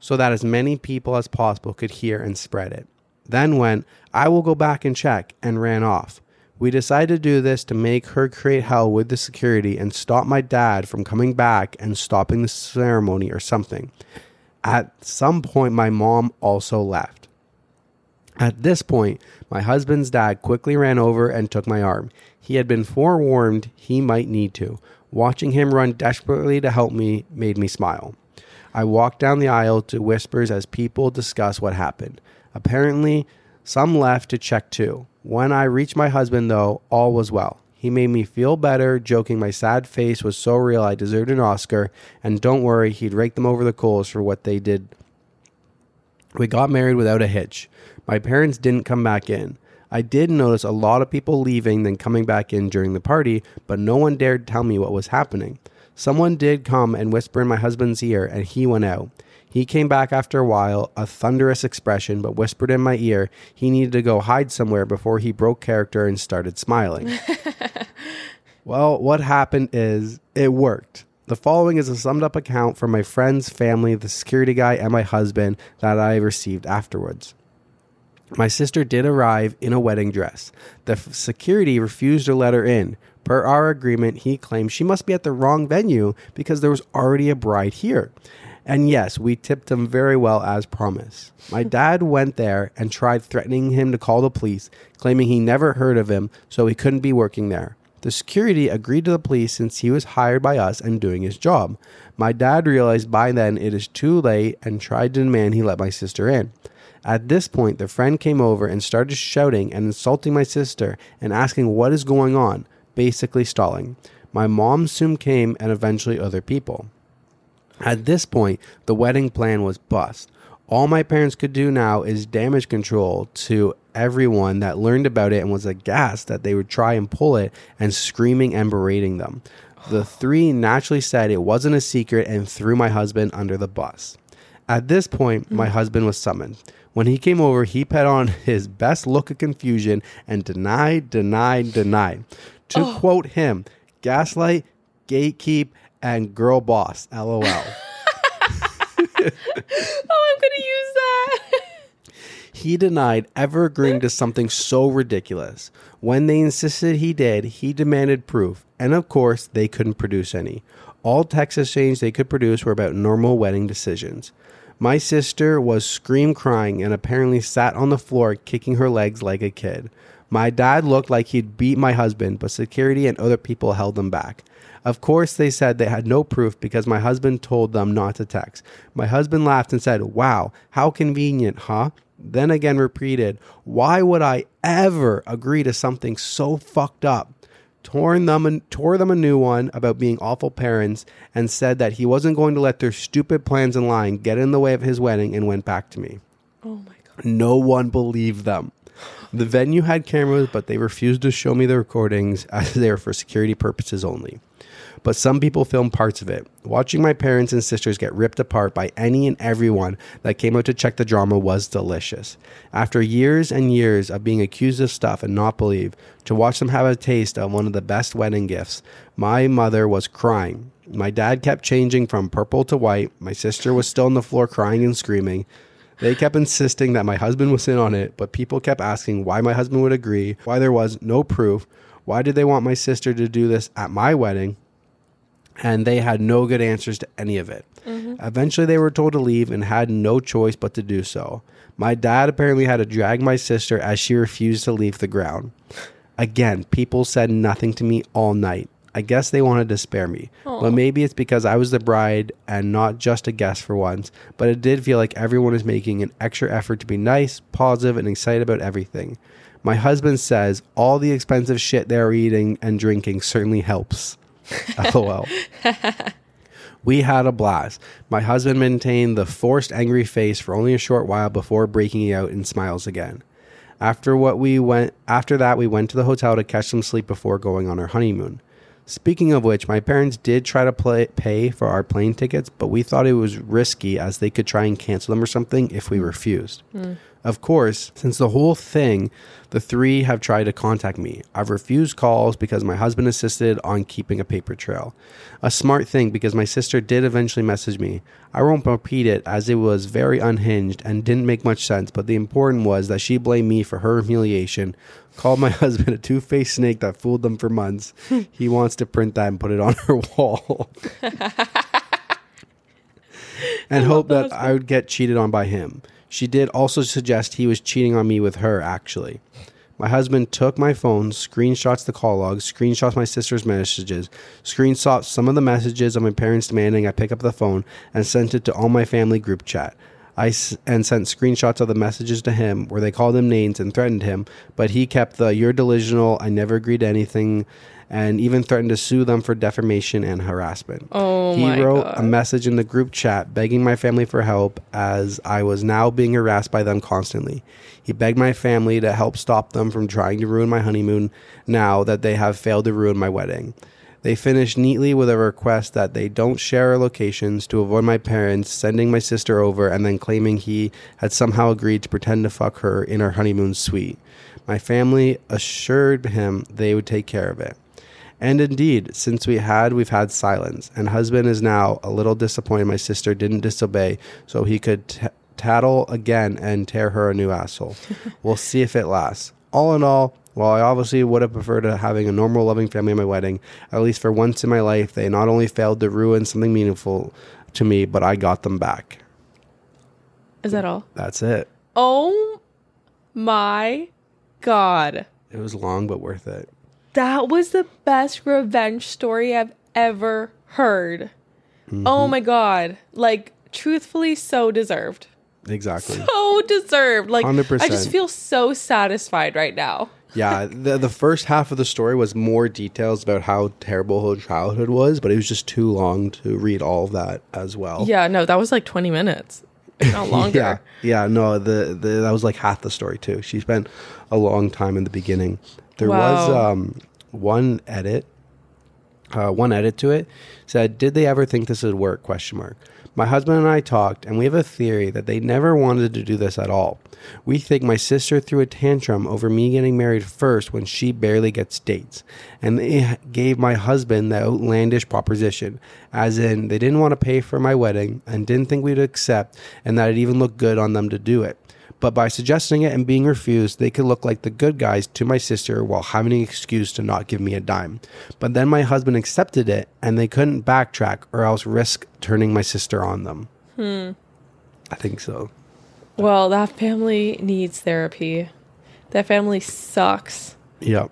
So that as many people as possible could hear and spread it. Then went, I will go back and check, and ran off. We decided to do this to make her create hell with the security and stop my dad from coming back and stopping the ceremony or something. At some point, my mom also left. At this point, my husband's dad quickly ran over and took my arm. He had been forewarned he might need to. Watching him run desperately to help me made me smile. I walked down the aisle to whispers as people discuss what happened. Apparently, some left to check too. When I reached my husband, though, all was well. He made me feel better, joking my sad face was so real I deserved an Oscar, and don't worry, he'd rake them over the coals for what they did. We got married without a hitch. My parents didn't come back in. I did notice a lot of people leaving then coming back in during the party, but no one dared tell me what was happening. Someone did come and whisper in my husband's ear, and he went out. He came back after a while, a thunderous expression, but whispered in my ear he needed to go hide somewhere before he broke character and started smiling. [laughs] well, what happened is it worked. The following is a summed up account from my friends, family, the security guy, and my husband that I received afterwards. My sister did arrive in a wedding dress. The f- security refused to let her in. Per our agreement, he claimed she must be at the wrong venue because there was already a bride here. And yes, we tipped him very well as promised. My dad went there and tried threatening him to call the police, claiming he never heard of him, so he couldn't be working there. The security agreed to the police since he was hired by us and doing his job. My dad realized by then it is too late and tried to demand he let my sister in. At this point, the friend came over and started shouting and insulting my sister and asking what is going on, basically stalling. My mom soon came and eventually other people. At this point, the wedding plan was bust. All my parents could do now is damage control to everyone that learned about it and was aghast that they would try and pull it and screaming and berating them. The three naturally said it wasn't a secret and threw my husband under the bus. At this point, hmm. my husband was summoned. When he came over, he put on [laughs] his best look of confusion and denied, denied, denied. To oh. quote him, gaslight, gatekeep, and girl boss. LOL. [laughs] Oh, I'm gonna use that. He denied ever agreeing to something so ridiculous. When they insisted he did, he demanded proof, and of course, they couldn't produce any. All text exchange they could produce were about normal wedding decisions. My sister was scream crying and apparently sat on the floor kicking her legs like a kid. My dad looked like he'd beat my husband, but security and other people held him back. Of course, they said they had no proof because my husband told them not to text. My husband laughed and said, Wow, how convenient, huh? Then again repeated, Why would I ever agree to something so fucked up? Torn them and tore them a new one about being awful parents and said that he wasn't going to let their stupid plans and lying get in the way of his wedding and went back to me. Oh my god. No one believed them. The venue had cameras, but they refused to show me the recordings as they were for security purposes only. But some people filmed parts of it. Watching my parents and sisters get ripped apart by any and everyone that came out to check the drama was delicious. After years and years of being accused of stuff and not believed, to watch them have a taste of one of the best wedding gifts, my mother was crying. My dad kept changing from purple to white. My sister was still on the floor crying and screaming. They kept insisting that my husband was in on it, but people kept asking why my husband would agree, why there was no proof, why did they want my sister to do this at my wedding, and they had no good answers to any of it. Mm-hmm. Eventually, they were told to leave and had no choice but to do so. My dad apparently had to drag my sister as she refused to leave the ground. Again, people said nothing to me all night. I guess they wanted to spare me. But maybe it's because I was the bride and not just a guest for once. But it did feel like everyone is making an extra effort to be nice, positive, and excited about everything. My husband says all the expensive shit they're eating and drinking certainly helps. [laughs] LOL. We had a blast. My husband maintained the forced angry face for only a short while before breaking out in smiles again. After what we went after that we went to the hotel to catch some sleep before going on our honeymoon. Speaking of which, my parents did try to play, pay for our plane tickets, but we thought it was risky as they could try and cancel them or something if we refused. Hmm. Of course, since the whole thing, the three have tried to contact me. I've refused calls because my husband insisted on keeping a paper trail. A smart thing because my sister did eventually message me. I won't repeat it as it was very unhinged and didn't make much sense, but the important was that she blamed me for her humiliation, called my [laughs] husband a two faced snake that fooled them for months. he wants to print that and put it on her [laughs] wall. [laughs] and hope that I would get cheated on by him. She did also suggest he was cheating on me with her, actually. My husband took my phone, screenshots the call logs, screenshots my sister's messages, screenshots some of the messages of my parents demanding I pick up the phone, and sent it to all my family group chat. I s- and sent screenshots of the messages to him where they called him names and threatened him, but he kept the "You're delusional. I never agreed to anything," and even threatened to sue them for defamation and harassment. Oh he my wrote God. a message in the group chat begging my family for help as I was now being harassed by them constantly. He begged my family to help stop them from trying to ruin my honeymoon now that they have failed to ruin my wedding. They finished neatly with a request that they don't share our locations to avoid my parents sending my sister over and then claiming he had somehow agreed to pretend to fuck her in our honeymoon suite. My family assured him they would take care of it. And indeed, since we had, we've had silence. And husband is now a little disappointed my sister didn't disobey so he could t- tattle again and tear her a new asshole. [laughs] we'll see if it lasts. All in all, while I obviously would have preferred to having a normal, loving family at my wedding, at least for once in my life, they not only failed to ruin something meaningful to me, but I got them back. Is that all? That's it. Oh my god. It was long, but worth it. That was the best revenge story I've ever heard. Mm-hmm. Oh my god. Like truthfully so deserved. Exactly. So deserved. Like I 100%. just feel so satisfied right now. Yeah, the the first half of the story was more details about how terrible her childhood was, but it was just too long to read all of that as well. Yeah, no, that was like 20 minutes. Not [laughs] longer. Yeah, yeah, no, the, the that was like half the story too. She spent a long time in the beginning. There was um one edit uh, one edit to it said, "Did they ever think this would work?" Question mark. My husband and I talked, and we have a theory that they never wanted to do this at all. We think my sister threw a tantrum over me getting married first when she barely gets dates, and they gave my husband the outlandish proposition, as in they didn't want to pay for my wedding and didn't think we'd accept, and that it even looked good on them to do it but by suggesting it and being refused, they could look like the good guys to my sister while having an excuse to not give me a dime. But then my husband accepted it and they couldn't backtrack or else risk turning my sister on them. Hmm. I think so. Well, that family needs therapy. That family sucks. Yep.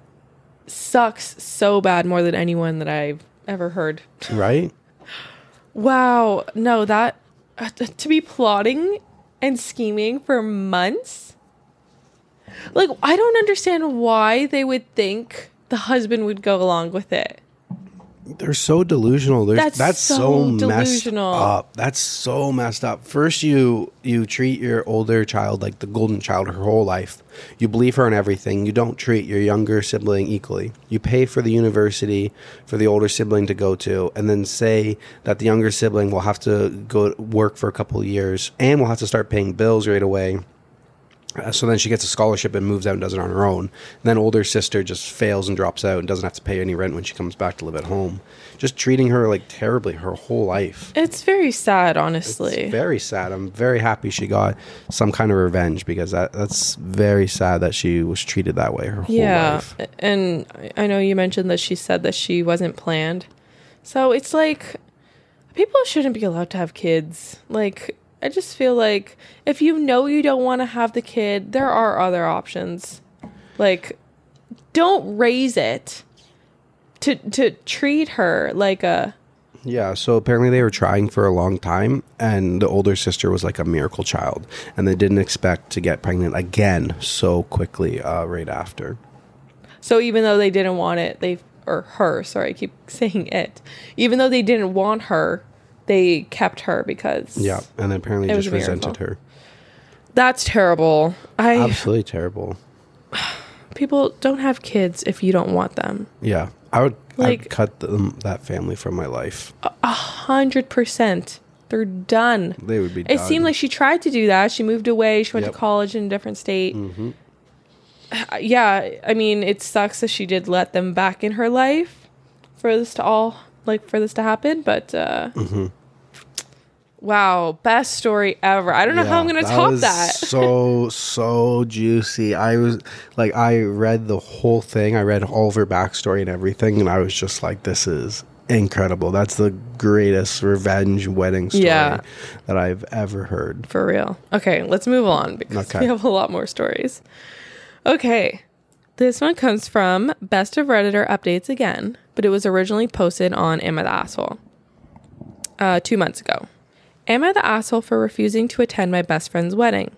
Sucks so bad more than anyone that I've ever heard. Right? Wow. No, that uh, to be plotting and scheming for months. Like, I don't understand why they would think the husband would go along with it. They're so delusional. There's, That's that's, so so, messed up. That's so messed up. First, you you treat your older child like the golden child her whole life. You believe her in everything. You don't treat your younger sibling equally. You pay for the university for the older sibling to go to, and then say that the younger sibling will have to go work for a couple of years and will have to start paying bills right away. Uh, so then she gets a scholarship and moves out and does it on her own. And then older sister just fails and drops out and doesn't have to pay any rent when she comes back to live at home. Just treating her like terribly her whole life. It's very sad, It's honestly. very sad. I'm very happy she got some kind of revenge because that, that's very sad that she was treated that way her whole yeah. life. And I know you mentioned that she said that she wasn't planned. So it's like people shouldn't be allowed to have kids. Like, I just feel like if you know you don't want to have the kid, there are other options. Like, don't raise it to to treat her like a Yeah, so apparently they were trying for a long time, and the older sister was like a miracle child, and they didn't expect to get pregnant again so quickly uh, right after. So even though they didn't want it, they or her, sorry, I keep [laughs] saying it. Even though they didn't want her, they kept her because Yeah, and apparently It just resented her. That's terrible. I Absolutely terrible. people don't have kids if you don't want them. Yeah, I would Like- I'd cut them, that family from my life. A hundred percent. They're done. They would be. It done. seemed like she tried to do that. She moved away. She went Yep. to college in a different state. Mhm. Uh, Yeah, I mean, it sucks that she did let them back in her life for this to all like for this to happen. But uh, Mm-hmm. wow, best story ever. I don't know how I'm gonna top that. so so juicy. I was like, I read the whole thing. I read all of her backstory and everything, and I was just like, this is incredible. That's the greatest revenge wedding story Yeah. that I've ever heard. For real. Okay, let's move on because Okay. we have a lot more stories. Okay. This one comes from Best of Redditor Updates again, but it was originally posted on Am I the Asshole uh, two months ago. Am I the asshole for refusing to attend my best friend's wedding?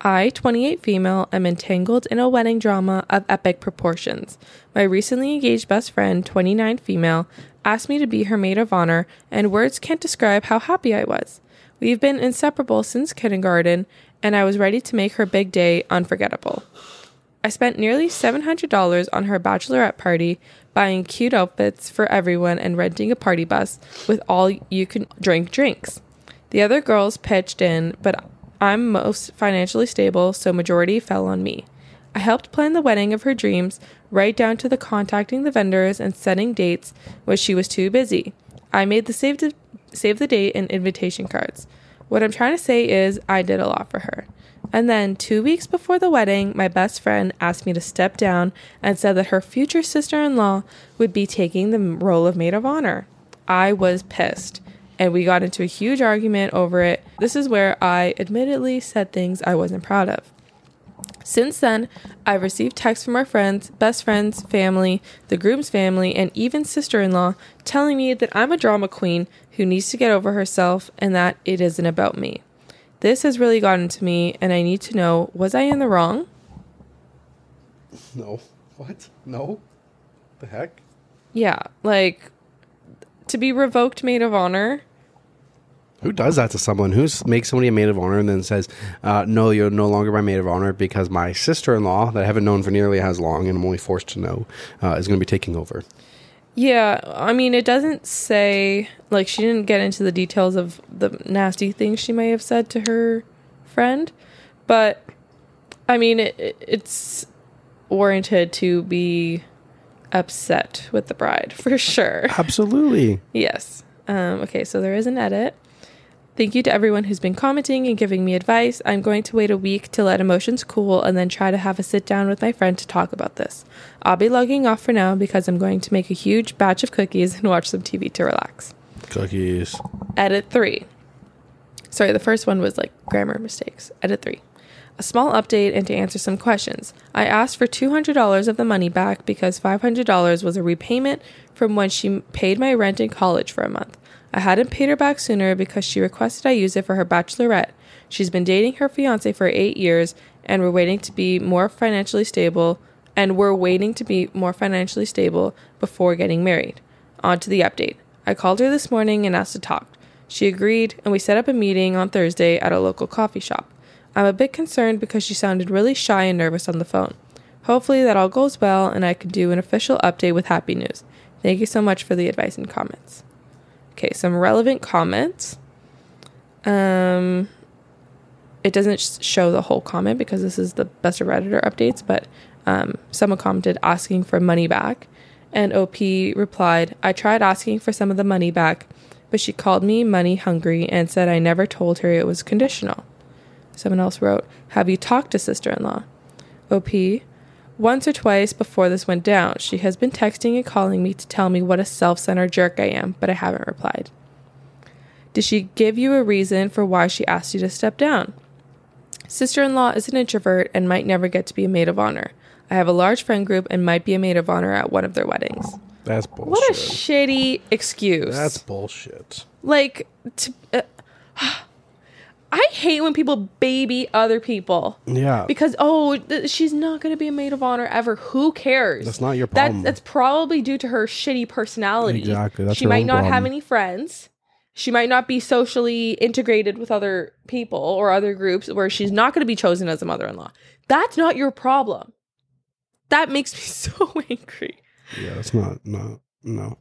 I, 28 female, am entangled in a wedding drama of epic proportions. My recently engaged best friend, 29 female, asked me to be her maid of honor, and words can't describe how happy I was. We've been inseparable since kindergarten, and I was ready to make her big day unforgettable. I spent nearly $700 on her bachelorette party, buying cute outfits for everyone and renting a party bus with all you can drink drinks. The other girls pitched in, but I'm most financially stable, so majority fell on me. I helped plan the wedding of her dreams, right down to the contacting the vendors and setting dates, which she was too busy. I made the save the, save the date and invitation cards. What I'm trying to say is, I did a lot for her. And then, two weeks before the wedding, my best friend asked me to step down and said that her future sister in law would be taking the role of maid of honor. I was pissed, and we got into a huge argument over it. This is where I admittedly said things I wasn't proud of. Since then, I've received texts from our friends, best friends, family, the groom's family, and even sister in law telling me that I'm a drama queen who needs to get over herself and that it isn't about me. This has really gotten to me, and I need to know was I in the wrong? No. What? No. The heck? Yeah, like to be revoked maid of honor. Who does that to someone? Who makes somebody a maid of honor and then says, uh, "No, you're no longer my maid of honor because my sister-in-law that I haven't known for nearly as long and I'm only forced to know uh, is going to be taking over." Yeah, I mean, it doesn't say, like, she didn't get into the details of the nasty things she may have said to her friend, but I mean, it, it- it's warranted to be upset with the bride [laughs] for sure. Absolutely. Yes. Um, okay, so there is an edit. Thank you to everyone who's been commenting and giving me advice. I'm going to wait a week to let emotions cool and then try to have a sit down with my friend to talk about this. I'll be logging off for now because I'm going to make a huge batch of cookies and watch some TV to relax. Cookies. Edit three. Sorry, the first one was like grammar mistakes. Edit three. A small update and to answer some questions. I asked for $200 of the money back because $500 was a repayment from when she paid my rent in college for a month. I hadn't paid her back sooner because she requested I use it for her bachelorette. She's been dating her fiance for eight years and we're waiting to be more financially stable and we're waiting to be more financially stable before getting married. On to the update. I called her this morning and asked to talk. She agreed, and we set up a meeting on Thursday at a local coffee shop. I'm a bit concerned because she sounded really shy and nervous on the phone. Hopefully, that all goes well and I can do an official update with happy news. Thank you so much for the advice and comments. Okay, some relevant comments. Um, it doesn't show the whole comment because this is the best of Redditor updates, but um, someone commented asking for money back. And OP replied, I tried asking for some of the money back, but she called me money hungry and said I never told her it was conditional. Someone else wrote, Have you talked to sister in law? OP, once or twice before this went down, she has been texting and calling me to tell me what a self centered jerk I am, but I haven't replied. Did she give you a reason for why she asked you to step down? Sister in law is an introvert and might never get to be a maid of honor. I have a large friend group and might be a maid of honor at one of their weddings. That's bullshit. What a shitty excuse. That's bullshit. like, to, uh, [sighs] I hate when people baby other people Yeah. because oh, th- she's not going to be a maid of honor ever. Who cares? That's not your That problem. that's probably due to her shitty personality. Exactly, that's she might not have any friends. She might not be socially integrated with other people or other groups where she's not going to be chosen as a mother-in-law. That's not your problem. That makes me [laughs] so angry. yeah, it's not no no.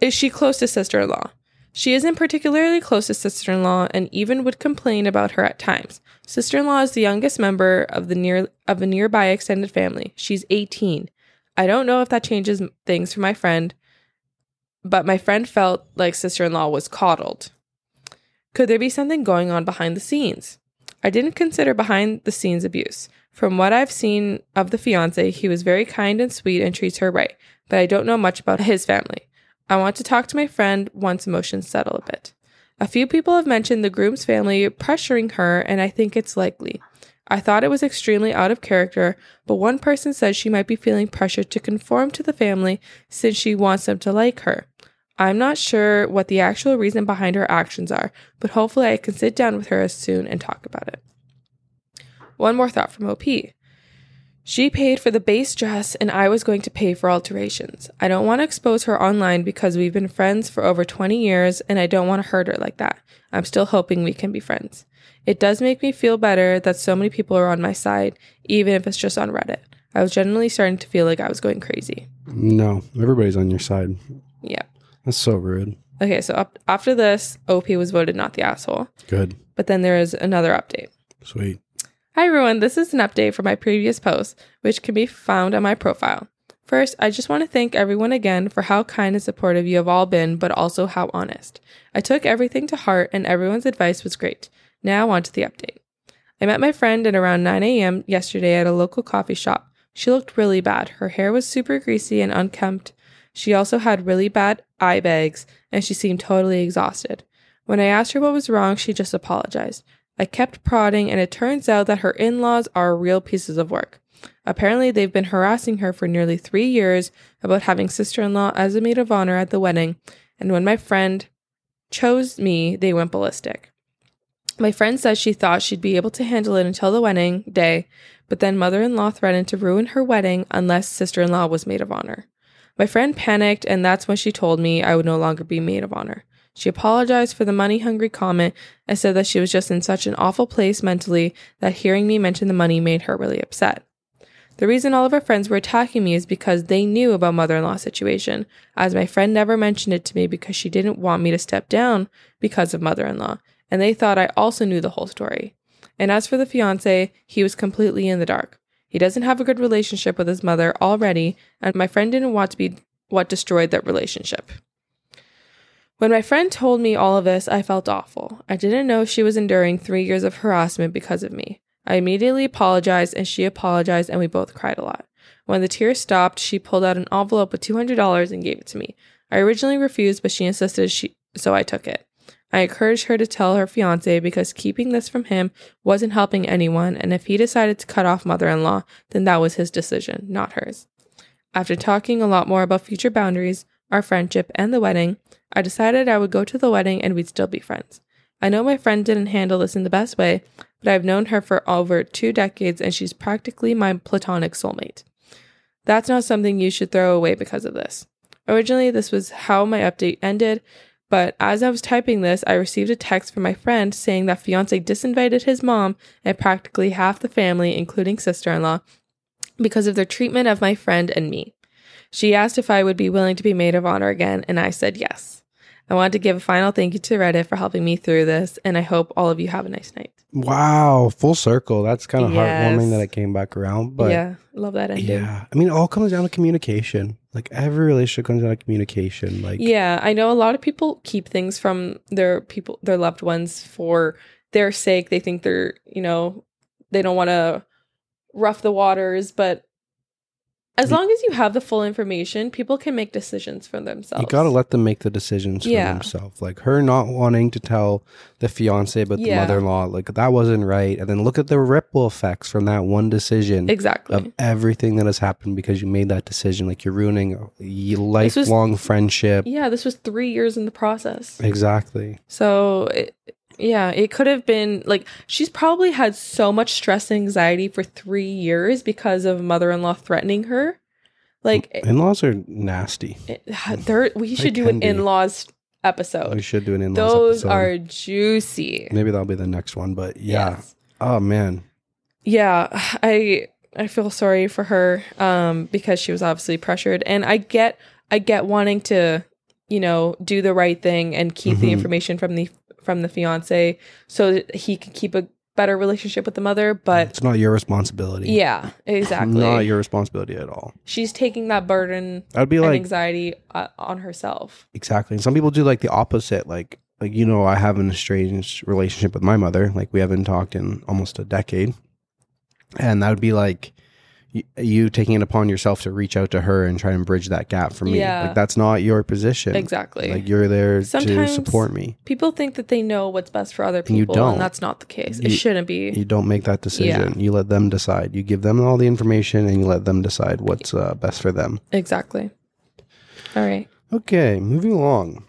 Is she close to sister in law? She isn't particularly close to sister in law and even would complain about her at times. Sister in law is the youngest member of the near of a nearby extended family. She's 18. I don't know if that changes things for my friend, but my friend felt like sister in law was coddled. Could there be something going on behind the scenes? I didn't consider behind the scenes abuse. From what I've seen of the fiance, he was very kind and sweet and treats her right, but I don't know much about his family. I want to talk to my friend once emotions settle a bit. A few people have mentioned the groom's family pressuring her, and I think it's likely. I thought it was extremely out of character, but one person said she might be feeling pressured to conform to the family since she wants them to like her. I'm not sure what the actual reason behind her actions are, but hopefully I can sit down with her as soon and talk about it. One more thought from OP. She paid for the base dress and I was going to pay for alterations. I don't want to expose her online because we've been friends for over 20 years and I don't want to hurt her like that. I'm still hoping we can be friends. It does make me feel better that so many people are on my side, even if it's just on Reddit. I was genuinely starting to feel like I was going crazy. No, everybody's on your side. Yeah. That's so rude. Okay, so up, after this, OP was voted not the asshole. Good. But then there is another update. Sweet. Hi everyone, this is an update from my previous post, which can be found on my profile. First, I just want to thank everyone again for how kind and supportive you have all been, but also how honest. I took everything to heart and everyone's advice was great. Now on to the update. I met my friend at around 9 a.m. yesterday at a local coffee shop. She looked really bad. Her hair was super greasy and unkempt. She also had really bad eye bags and she seemed totally exhausted. When I asked her what was wrong, she just apologized. I kept prodding, and it turns out that her in laws are real pieces of work. Apparently, they've been harassing her for nearly three years about having sister in law as a maid of honor at the wedding, and when my friend chose me, they went ballistic. My friend says she thought she'd be able to handle it until the wedding day, but then mother in law threatened to ruin her wedding unless sister in law was maid of honor. My friend panicked, and that's when she told me I would no longer be maid of honor. She apologized for the money hungry comment and said that she was just in such an awful place mentally that hearing me mention the money made her really upset. The reason all of her friends were attacking me is because they knew about mother-in-law situation, as my friend never mentioned it to me because she didn't want me to step down because of mother-in-law, and they thought I also knew the whole story. And as for the fiance, he was completely in the dark. He doesn't have a good relationship with his mother already, and my friend didn't want to be what destroyed that relationship. When my friend told me all of this, I felt awful. I didn't know she was enduring three years of harassment because of me. I immediately apologized and she apologized, and we both cried a lot. When the tears stopped, she pulled out an envelope with $200 and gave it to me. I originally refused, but she insisted she so I took it. I encouraged her to tell her fiance because keeping this from him wasn't helping anyone, and if he decided to cut off mother in law, then that was his decision, not hers. After talking a lot more about future boundaries, our friendship, and the wedding, I decided I would go to the wedding and we'd still be friends. I know my friend didn't handle this in the best way, but I've known her for over two decades and she's practically my platonic soulmate. That's not something you should throw away because of this. Originally, this was how my update ended, but as I was typing this, I received a text from my friend saying that fiance disinvited his mom and practically half the family, including sister in law, because of their treatment of my friend and me. She asked if I would be willing to be maid of honor again, and I said yes. I want to give a final thank you to Reddit for helping me through this, and I hope all of you have a nice night. Wow, full circle. That's kind of Yes. heartwarming that it came back around. But yeah, love that ending. yeah, I mean, it all comes down to communication. Like every relationship comes down to communication. Like Yeah, I know a lot of people keep things from their people, their loved ones for their sake. They think they're, you know, they don't want to rough the waters, but as You- long as you have the full information, people can make decisions for themselves. you gotta let them make the decisions Yeah. for themselves. Like her not wanting to tell the fiance about the mother-in-law, like that wasn't right. And then look at the ripple effects from that one decision. exactly. of everything that has happened because you made that decision. Like you're ruining a lifelong friendship. yeah, this was three years in the process. Exactly. So, it, yeah, it could have been like she's probably had so much stress and anxiety for three years because of mother in law threatening her. Like, In laws are nasty. it, we should do an in laws episode. We should do an in laws Those episode. are juicy. Maybe that'll be the next one. But yeah. Yes. Oh man. Yeah, [sighs] I I feel sorry for her um because she was obviously pressured and I get I get wanting to, you know, do the right thing and keep the Mhm. information from the from the fiance so that he can keep a better relationship with the mother, but it's not your responsibility. yeah, exactly. Not your responsibility at all. She's taking that burden I'd be and like anxiety uh, on herself. exactly. And some people do like the opposite. Like like you know, I have an estranged relationship with my mother. Like we haven't talked in almost a decade, and that would be like you taking it upon yourself to reach out to her and try and bridge that gap for me. Yeah. Like that's not your position. Exactly. Like you're there Sometimes- to support me. People think that they know what's best for other And you people don't. and that's not the case. it shouldn't be. You don't make that decision. You let them decide. You give them all the information and you let them decide what's uh, best for them. exactly. All right. Okay, moving along.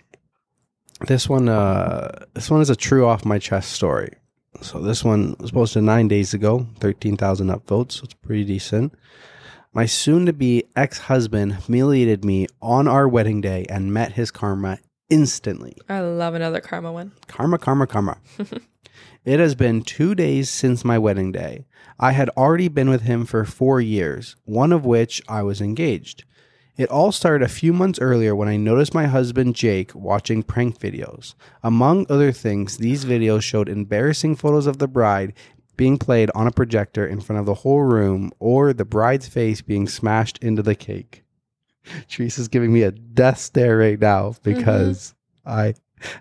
This one, uh, this one is a true off my chest story. So this one was posted nine days ago, thirteen thousand upvotes. So it's pretty decent. My soon-to-be ex-husband humiliated me on our wedding day and met his karma instantly. I love another karma one. Karma, karma, karma. [laughs] it has been two days since my wedding day. I had already been with him for four years, one of which I was engaged. It all started a few months earlier when I noticed my husband Jake watching prank videos. Among other things, these videos showed embarrassing photos of the bride being played on a projector in front of the whole room or the bride's face being smashed into the cake. [laughs] Teresa's giving me a death stare right now because mm-hmm. I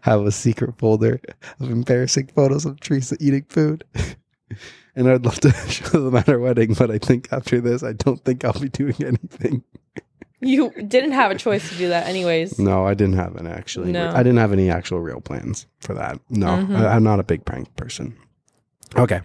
have a secret folder of embarrassing photos of Teresa eating food. [laughs] and I'd love to [laughs] show them at our wedding, but I think after this, I don't think I'll be doing anything. You didn't have a choice to do that, anyways. No, I didn't have an actually. No. I didn't have any actual real plans for that. No, Mhm. I, I'm not a big prank person. Okay.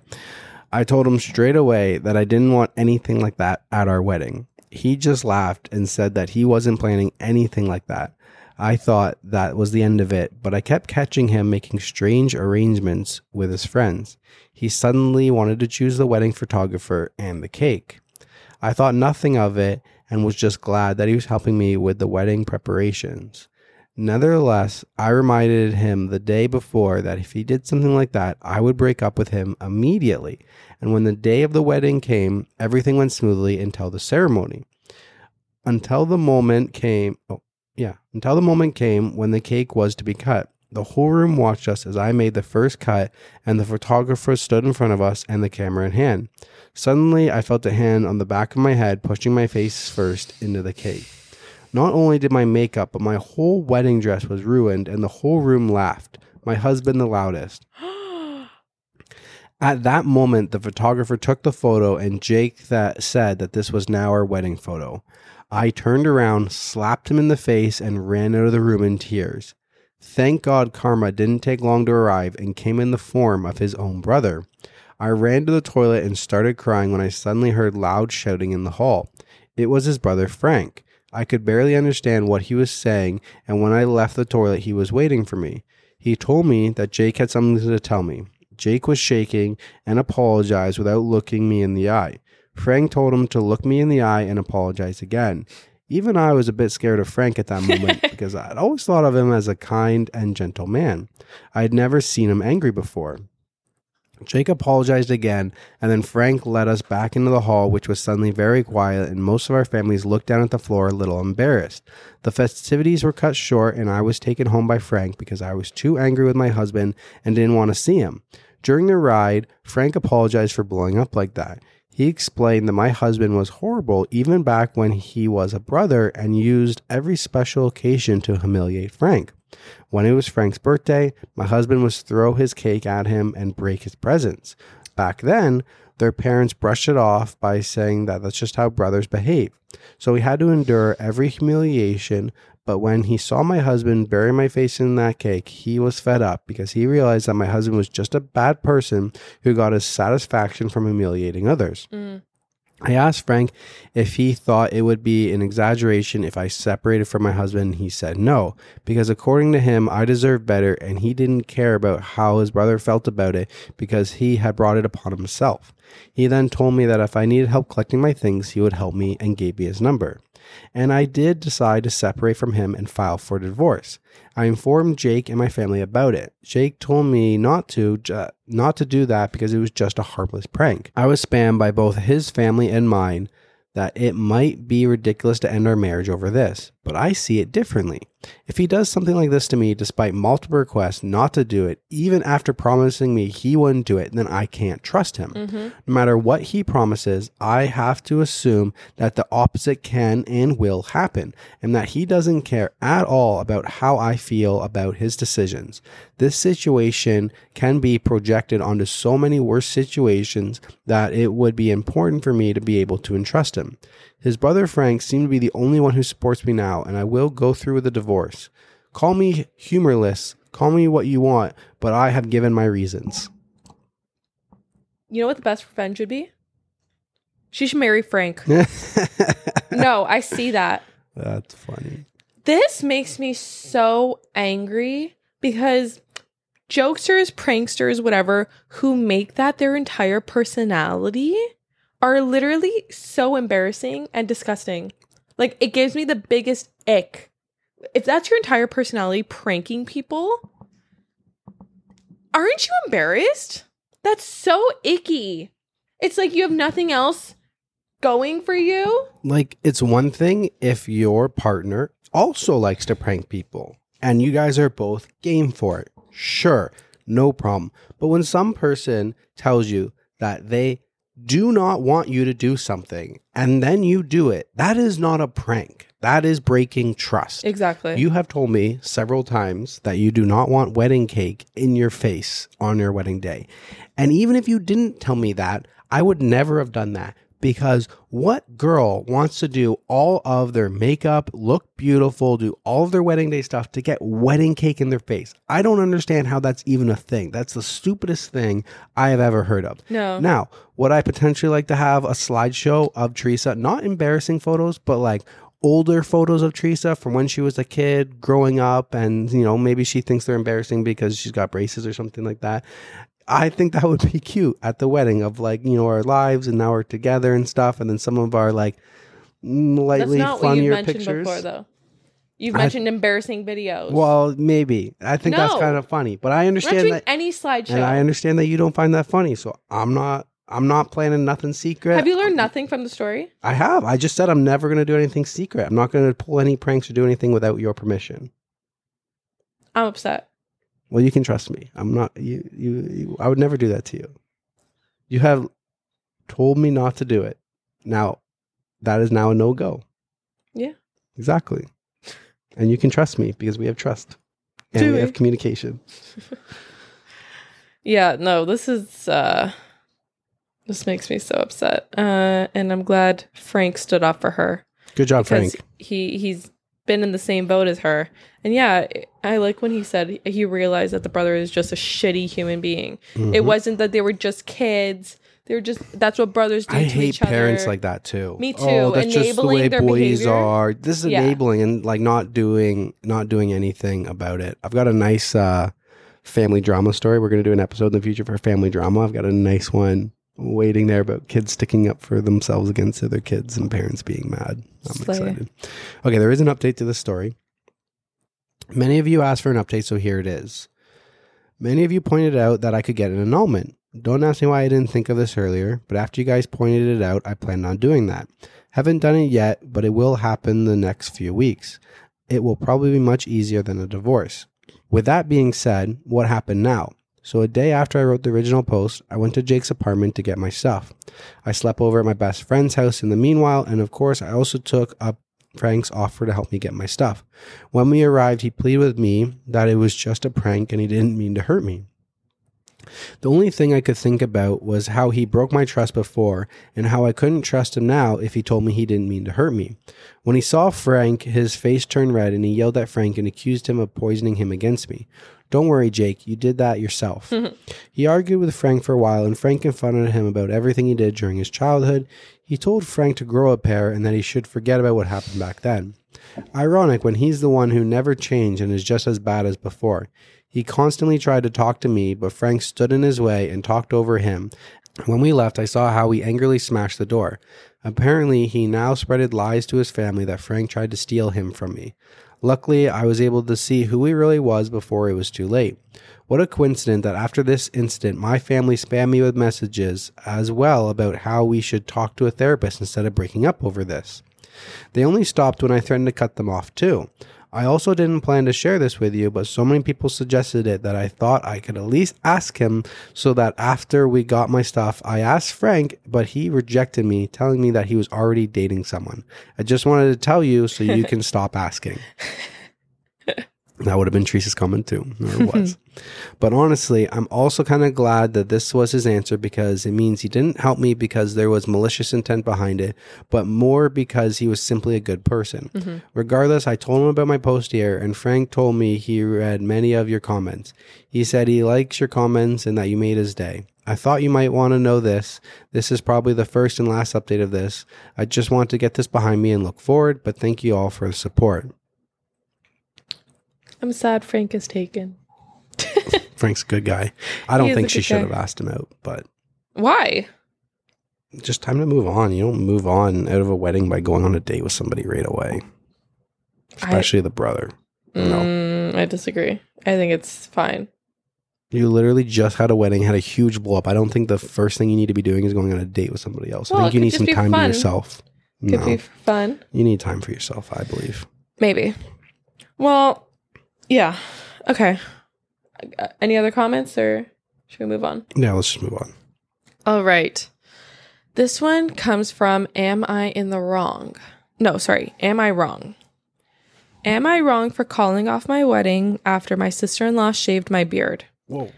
I told him straight away that I didn't want anything like that at our wedding. He just laughed and said that he wasn't planning anything like that. I thought that was the end of it, but I kept catching him making strange arrangements with his friends. He suddenly wanted to choose the wedding photographer and the cake. I thought nothing of it and was just glad that he was helping me with the wedding preparations. Nevertheless, I reminded him the day before that if he did something like that, I would break up with him immediately. And when the day of the wedding came, everything went smoothly until the ceremony. Until the moment came, oh, yeah, until the moment came when the cake was to be cut. The whole room watched us as I made the first cut, and the photographer stood in front of us and the camera in hand. Suddenly, I felt a hand on the back of my head pushing my face first into the cake. Not only did my makeup, but my whole wedding dress was ruined, and the whole room laughed, my husband the loudest. [gasps] At that moment, the photographer took the photo, and Jake that said that this was now our wedding photo. I turned around, slapped him in the face, and ran out of the room in tears. Thank God karma didn't take long to arrive and came in the form of his own brother. I ran to the toilet and started crying when I suddenly heard loud shouting in the hall. It was his brother Frank. I could barely understand what he was saying, and when I left the toilet, he was waiting for me. He told me that Jake had something to tell me. Jake was shaking and apologized without looking me in the eye. Frank told him to look me in the eye and apologize again. Even I was a bit scared of Frank at that moment [laughs] because I'd always thought of him as a kind and gentle man. I had never seen him angry before. Jake apologized again, and then Frank led us back into the hall, which was suddenly very quiet, and most of our families looked down at the floor a little embarrassed. The festivities were cut short, and I was taken home by Frank because I was too angry with my husband and didn't want to see him. During the ride, Frank apologized for blowing up like that. He explained that my husband was horrible even back when he was a brother and used every special occasion to humiliate Frank. When it was Frank's birthday, my husband would throw his cake at him and break his presents. Back then, their parents brushed it off by saying that that's just how brothers behave. So he had to endure every humiliation, but when he saw my husband bury my face in that cake, he was fed up because he realized that my husband was just a bad person who got his satisfaction from humiliating others. Mm. I asked Frank if he thought it would be an exaggeration if I separated from my husband. He said no, because according to him, I deserved better, and he didn't care about how his brother felt about it because he had brought it upon himself. He then told me that if I needed help collecting my things, he would help me and gave me his number. And I did decide to separate from him and file for divorce. I informed Jake and my family about it. Jake told me not to ju- not to do that because it was just a harmless prank. I was spammed by both his family and mine that it might be ridiculous to end our marriage over this, but I see it differently. If he does something like this to me despite multiple requests not to do it, even after promising me he wouldn't do it, then I can't trust him. Mm-hmm. No matter what he promises, I have to assume that the opposite can and will happen, and that he doesn't care at all about how I feel about his decisions. This situation can be projected onto so many worse situations that it would be important for me to be able to entrust him. His brother Frank seemed to be the only one who supports me now, and I will go through with the divorce. Call me humorless, call me what you want, but I have given my reasons. You know what the best revenge would be? She should marry Frank. [laughs] no, I see that. That's funny. This makes me so angry because jokesters, pranksters, whatever, who make that their entire personality are literally so embarrassing and disgusting. Like, it gives me the biggest ick. If that's your entire personality, pranking people, aren't you embarrassed? That's so icky. It's like you have nothing else going for you. Like, it's one thing if your partner also likes to prank people and you guys are both game for it. Sure, no problem. But when some person tells you that they do not want you to do something and then you do it, that is not a prank. That is breaking trust. Exactly. You have told me several times that you do not want wedding cake in your face on your wedding day. And even if you didn't tell me that, I would never have done that because what girl wants to do all of their makeup, look beautiful, do all of their wedding day stuff to get wedding cake in their face? I don't understand how that's even a thing. That's the stupidest thing I have ever heard of. no. Now, would I potentially like to have a slideshow of Teresa, not embarrassing photos, but like older photos of Teresa from when she was a kid growing up and you know maybe she thinks they're embarrassing because she's got braces or something like that. I think that would be cute at the wedding of like, you know, our lives and now we're together and stuff and then some of our like mm, That's lightly not what you funnier mentioned pictures. before, though. You've I- mentioned embarrassing videos. Well, maybe. I think that's No. kind of funny, but I I'm not understand doing that, any slideshow. and I understand that you don't find that funny. So I'm not. I'm not planning nothing secret. Have you learned nothing from the story? I have. I just said I'm never going to do anything secret. I'm not going to pull any pranks or do anything without your permission. I'm upset. Well, you can trust me. I'm not. You. You. you I would never do that to you. You have told me not to do it. Now, that is now a no go. Yeah. Exactly. And you can trust me because we have trust and Do we have communication. [laughs] Yeah, no, this is uh this makes me so upset. Uh and I'm glad Frank stood up for her Good job, Frank. he he's been in the same boat as her. And yeah, I like when he said he realized that the brother is just a shitty human being. It Mhm. wasn't that they were just kids. They were just that's what brothers do I to hate each other. parents like that too. Me too. Oh, that's just the way their boys behavior. are. This is Yeah. enabling and like not doing not doing anything about it. I've got a nice uh family drama story. We're gonna do an episode in the future for family drama. I've got a nice one waiting there about kids sticking up for themselves against other kids and parents being mad. I'm Slay. excited. Okay, there is an update to the story. Many of you asked for an update, so here it is. Many of you pointed out that I could get an annulment. Don't ask me why I didn't think of this earlier, but after you guys pointed it out, I planned on doing that. Haven't done it yet, but it will happen the next few weeks. It will probably be much easier than a divorce. With that being said, what happened now? So, a day after I wrote the original post, I went to Jake's apartment to get my stuff. I slept over at my best friend's house in the meanwhile, and of course, I also took up Frank's offer to help me get my stuff. When we arrived, he pleaded with me that it was just a prank and he didn't mean to hurt me. The only thing I could think about was how he broke my trust before and how I couldn't trust him now if he told me he didn't mean to hurt me. When he saw Frank, his face turned red and he yelled at Frank and accused him of poisoning him against me. Don't worry, Jake, you did that yourself. [laughs] Mhm. he argued with Frank for a while and Frank confronted him about everything he did during his childhood. He told Frank to grow a pair and that he should forget about what happened back then. Ironic when he's the one who never changed and is just as bad as before. He constantly tried to talk to me, but Frank stood in his way and talked over him. When we left, I saw how he angrily smashed the door. Apparently, he now spreaded lies to his family that Frank tried to steal him from me. Luckily, I was able to see who he really was before it was too late. What a coincidence that after this incident, my family spammed me with messages as well about how we should talk to a therapist instead of breaking up over this. They only stopped when I threatened to cut them off, too. I also didn't plan to share this with you, but so many people suggested it that I thought I could at least ask him so that after we got my stuff, I asked Frank, but he rejected me, telling me that he was already dating someone. I just wanted to tell you so you [laughs] can stop asking. That would have been Teresa's comment too, or [laughs] was. but honestly, I'm also kind of glad that this was his answer because it means he didn't help me because there was malicious intent behind it, but more because he was simply a good person. Mm-hmm. Regardless, I told him about my post here, and Frank told me he read many of your comments. He said he likes your comments and that you made his day. I thought you might want to know this. This is probably the first and last update of this. I just want to get this behind me and look forward, but thank you all for the support. I'm sad Frank is taken. [laughs] Frank's a good guy. I don't think she should guy. have asked him out, but Why? just time to move on. You don't move on out of a wedding by going on a date with somebody right away, especially the brother. No. Mm, I disagree. I think it's fine. You literally just had a wedding, had a huge blow up. I don't think the first thing you need to be doing is going on a date with somebody else. Well, I think you need some time to yourself. Could no, be fun. you need time for yourself. I believe. Maybe. Well, yeah. Okay. Any other comments or should we move on? Yeah, let's just move on. All right. This one comes from Am I in the wrong? No, sorry. Am I wrong? Am I wrong for calling off my wedding after my sister in law shaved my beard? Whoa.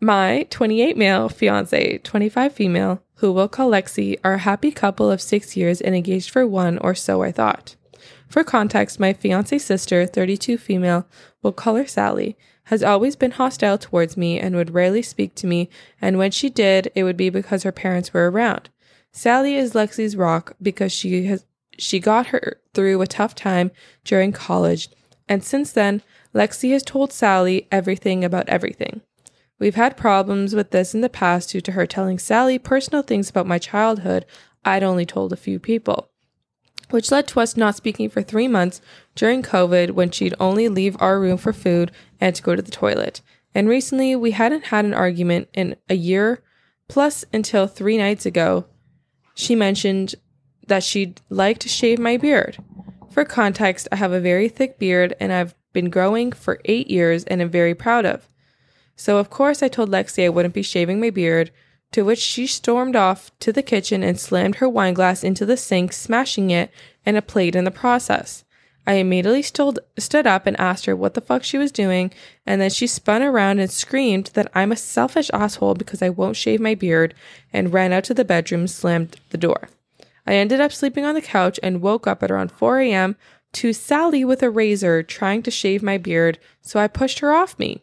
My 28 male fiance, 25 female, who we'll call Lexi, are a happy couple of six years and engaged for one, or so I thought. For context, my fiance's sister, 32 female, we'll call her Sally, has always been hostile towards me and would rarely speak to me, and when she did, it would be because her parents were around. Sally is Lexi's rock because she has she got her through a tough time during college, and since then, Lexi has told Sally everything about everything. We've had problems with this in the past due to her telling Sally personal things about my childhood I'd only told a few people. Which led to us not speaking for three months during COVID when she'd only leave our room for food and to go to the toilet. And recently, we hadn't had an argument in a year plus until three nights ago. She mentioned that she'd like to shave my beard. For context, I have a very thick beard and I've been growing for eight years and am very proud of. So, of course, I told Lexi I wouldn't be shaving my beard, to which she stormed off to the kitchen and slammed her wine glass into the sink, smashing it and a plate in the process. I immediately stood, stood up and asked her what the fuck she was doing, and then she spun around and screamed that I'm a selfish asshole because I won't shave my beard and ran out to the bedroom, slammed the door. I ended up sleeping on the couch and woke up at around 4 a.m. to Sally with a razor trying to shave my beard, so I pushed her off me.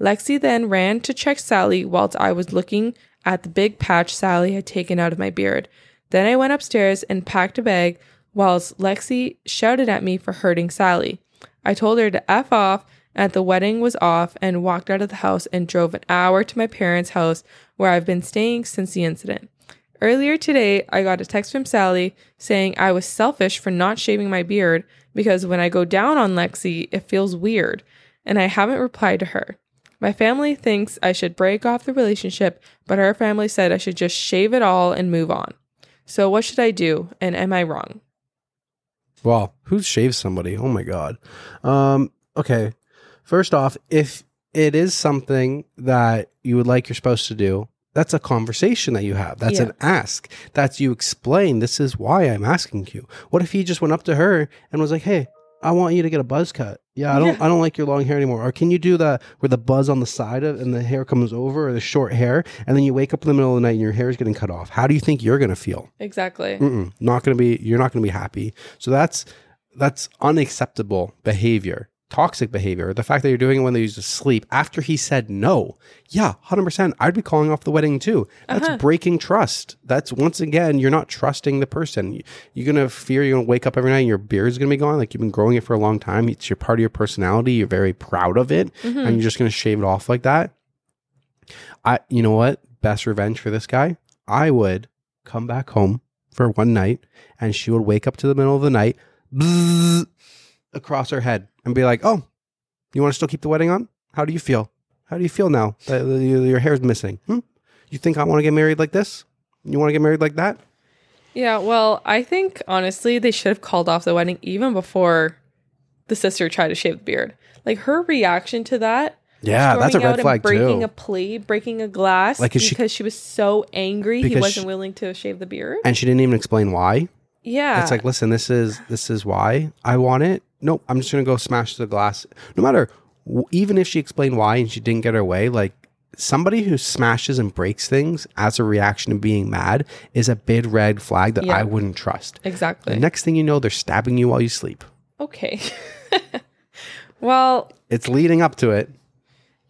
Lexi then ran to check Sally whilst I was looking at the big patch Sally had taken out of my beard. Then I went upstairs and packed a bag whilst Lexi shouted at me for hurting Sally. I told her to F off and the wedding was off and walked out of the house and drove an hour to my parents' house where I've been staying since the incident. Earlier today, I got a text from Sally saying I was selfish for not shaving my beard because when I go down on Lexi, it feels weird, and I haven't replied to her. My family thinks I should break off the relationship, but her family said I should just shave it all and move on. So, what should I do, and am I wrong? Well, who shaves somebody? Oh my god. Um, okay. First off, if it is something that you would like you're supposed to do, that's a conversation that you have. That's Yeah. an ask. That's you explain this is why I'm asking you. What if he just went up to her and was like, "Hey, I want you to get a buzz cut. Yeah, I don't I don't like your long hair anymore. Or can you do the where the buzz on the side of and the hair comes over or the short hair and then you wake up in the middle of the night and your hair is getting cut off. How do you think you're going to feel? Exactly. Mm-mm, not going to be you're not going to be happy so that's that's unacceptable behavior toxic behavior the fact that you're doing it when they used to sleep after he said no. Yeah 100% i'd be calling off the wedding too. That's uh-huh. breaking trust. That's once again you're not trusting the person. You- you're going to fear you're going to wake up every night and your is going to be gone. Like you've been growing it for a long time. It's your part of your personality. You're very proud of it. And mm-hmm. you're just going to shave it off like that. I you know what? Best revenge for this guy. I would come back home for one night and she would wake up to the middle of the night bzzz, across her head and be like, "Oh, you want to still keep the wedding on? How do you feel? How do you feel now that your hair's missing? Hmm? You think I want to get married like this? You want to get married like that? Yeah, well, I think honestly they should have called off the wedding even before the sister tried to shave the beard. Like her reaction to that, Yeah, that's a red flag breaking too. a plate, breaking a glass, Like, is she- because she, was so angry he wasn't she- willing to shave the beard. and she didn't even explain why. Yeah, It's like, listen, this is this is why I want it. Nope, I'm just gonna go smash the glass. No matter, even if she explained why and she didn't get her way, like somebody who smashes and breaks things as a reaction to being mad is a big red flag that Yeah. I wouldn't trust. exactly. The next thing you know, they're stabbing you while you sleep. okay. [laughs] well, It's leading up to it.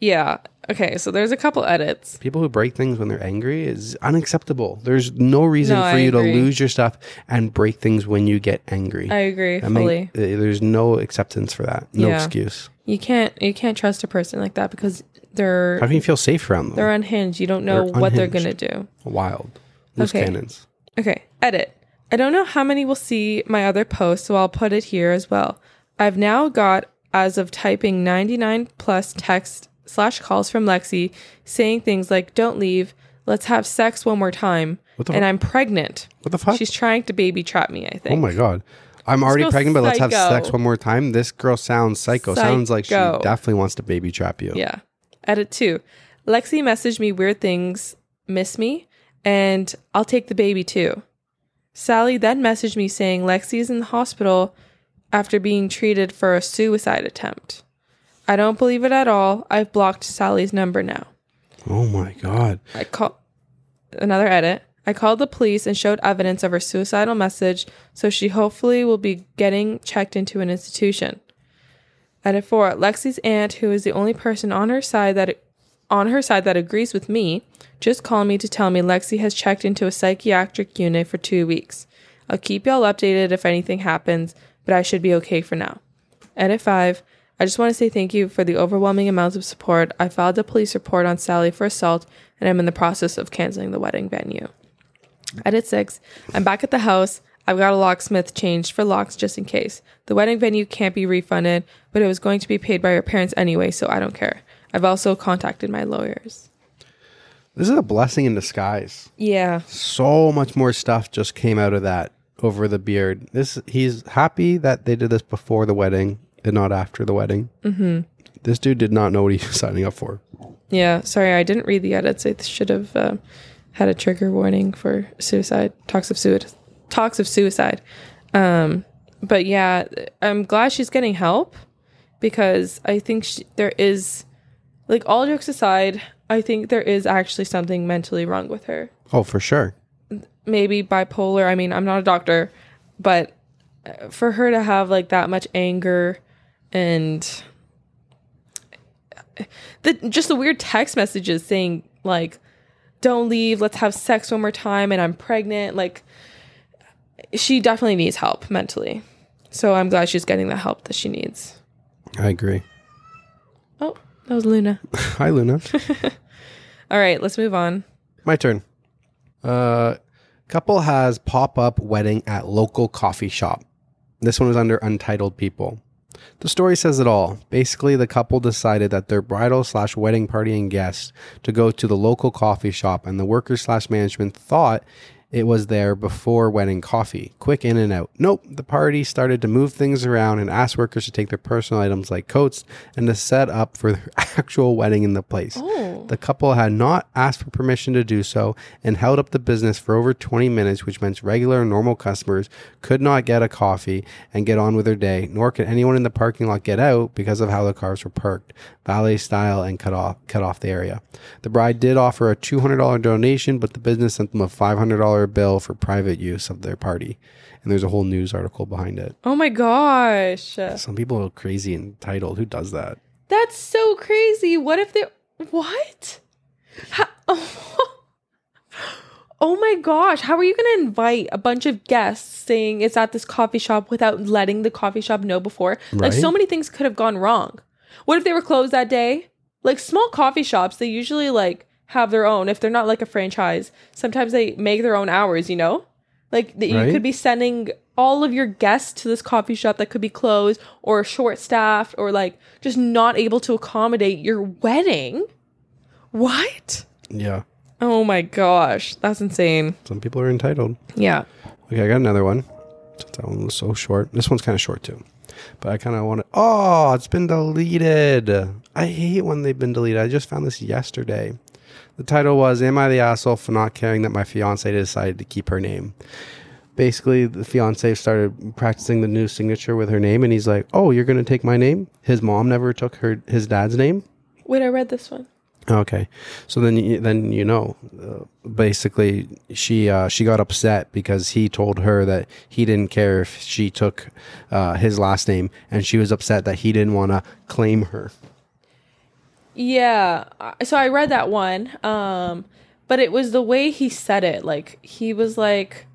yeah. Okay, so there's a couple edits. People who break things when they're angry is unacceptable. There's no reason No, for I you agree. to lose your stuff and break things when you get angry. I agree mean, fully. uh, there's no acceptance for that. No Yeah. excuse. you can't you can't trust a person like that because they're How can you feel safe around them? they're unhinged. You don't know They're what they're gonna unhinged. do. Wild. Loose Okay. cannons. Okay, edit. I don't know how many will see my other post, so I'll put it here as well. I've now got, as of typing 99 plus text slash calls from Lexi saying things like, don't leave, let's have sex one more time, What the and fuck? I'm pregnant. What the fuck? She's trying to baby trap me, I think. oh my god. I'm already girl's pregnant, but let's have psycho. sex one more time. This girl sounds psycho. Sounds like she Psycho. definitely wants to baby trap you. Yeah. Edit two. Lexi messaged me weird things, miss me, and I'll take the baby too. Sally then messaged me saying Lexi is in the hospital after being treated for a suicide attempt. I don't believe it at all. I've blocked Sally's number now. Oh my god. I call another edit. I called the police and showed evidence of her suicidal message, so she hopefully will be getting checked into an institution. Edit four. Lexi's aunt, who is the only person on her side that on her side that agrees with me, just called me to tell me Lexi has checked into a psychiatric unit for two weeks. I'll keep y'all updated if anything happens, but I should be okay for now. Edit 5. I just want to say thank you for the overwhelming amounts of support. I filed a police report on Sally for assault, and I'm in the process of canceling the wedding venue. Edit 6. I'm back at the house. I've got a locksmith changed for locks just in case. The wedding venue can't be refunded, but it was going to be paid by your parents anyway, so I don't care. I've also contacted my lawyers. This is a blessing in disguise. Yeah. So much more stuff just came out of that over the beard. This he's happy that they did this before the wedding and not after the wedding. Mm-hmm. This dude did not know what he [laughs] was signing up for. Yeah. Sorry, I didn't read the edits. I should have uh, had a trigger warning for suicide. Talks of suicide. Talks of suicide. Um, but yeah, I'm glad she's getting help because I think she, there is, like, all jokes aside, I think there is actually something mentally wrong with her. Oh, for sure. Maybe bipolar. I mean, I'm not a doctor, but uh, for her to have like that much anger and the just the weird text messages saying like don't leave let's have sex one more time and i'm pregnant like she definitely needs help mentally so i'm glad she's getting the help that she needs I agree. oh that was luna [laughs] Hi, Luna. [laughs] all right let's move on My turn. Uh, couple has pop up wedding at local coffee shop. This one was under Entitled People. The story says it all. Basically, the couple decided that their bridal slash wedding party and guests to go to the local coffee shop, and the workers slash management thought it was there before wedding coffee. Quick in and out. Nope. The party started to move things around and ask workers to take their personal items like coats and to set up for their [laughs] actual wedding in the place. oh The couple had not asked for permission to do so and held up the business for over 20 minutes, which meant regular and normal customers could not get a coffee and get on with their day, nor could anyone in the parking lot get out because of how the cars were parked, valet style, and cut off cut off the area. The bride did offer a $200 donation, but the business sent them a $500 bill for private use of their party. And there's a whole news article behind it. oh my gosh Some people are crazy entitled. Who does that? that's so crazy what if they what How, oh. [laughs] oh my gosh how are you going to invite a bunch of guests saying it's at this coffee shop without letting the coffee shop know before like so many things could have gone wrong what if they were closed that day like small coffee shops they usually like have their own if they're not like a franchise sometimes they make their own hours you know like that you could be sending all of your guests to this coffee shop that could be closed or short staffed or like just not able to accommodate your wedding. What? Yeah. Oh my gosh, that's insane. Some people are entitled. Yeah. Okay, I got another one. That one was so short. This one's kind of short too. But I kind of want to. Oh, it's been deleted. I hate when they've been deleted. I just found this yesterday. The title was Am I the Asshole for Not Caring That My Fiance Decided to Keep Her Name? Basically, the fiance started practicing the new signature with her name, and he's like, Oh, you're going to take my name? His mom never took her his dad's name. Wait, I read this one. Okay, so then you, then you know, uh, basically she uh, she got upset because he told her that he didn't care if she took uh, his last name, and she was upset that he didn't want to claim her. Yeah. So I read that one. Um, but it was the way he said it. Like he was like,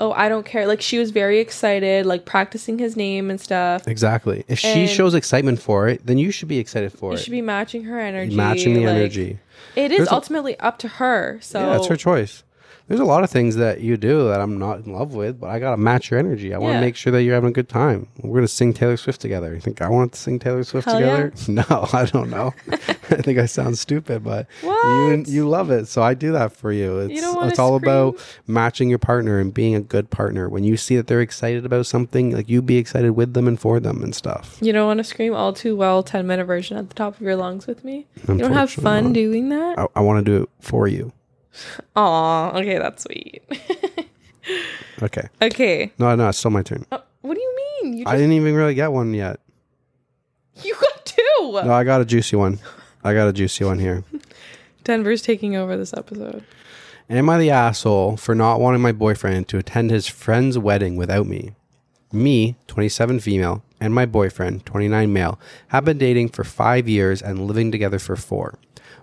"Oh, I don't care." Like she was very excited, like practicing his name and stuff. Exactly. If she And- shows excitement for it, then you should be excited for You it. should be matching her energy. Matching the like- energy. It is There's a- ultimately up to her. So Yeah, it's her choice. There's a lot of things that you do that I'm not in love with, but I gotta match your energy. I want to Yeah. make sure that you're having a good time. We're gonna sing Taylor Swift together. You think I want to sing Taylor Swift Hell together? [laughs] No, I don't know. [laughs] I think I sound stupid, but you What? you love it, so I do that for you. It's don't wanna it's all about matching your partner and being a good partner. When you see that they're excited about something, like you be excited with them and for them and stuff. You don't want to scream all too well 10 minute version at the top of your lungs with me? You don't have fun doing that? I, I want to do it for you. [laughs] Aw, okay, that's sweet. [laughs] Okay. okay. No, no, it's still my turn. Uh, what do you mean? You I didn't even really get one yet. you got two. No, I got a juicy one. I got a juicy one here. [laughs] Denver's taking over this episode. Am I the asshole for not wanting my boyfriend to attend his friend's wedding without me? Me, 27 female, and my boyfriend, 29 male, have been dating for five years and living together for four.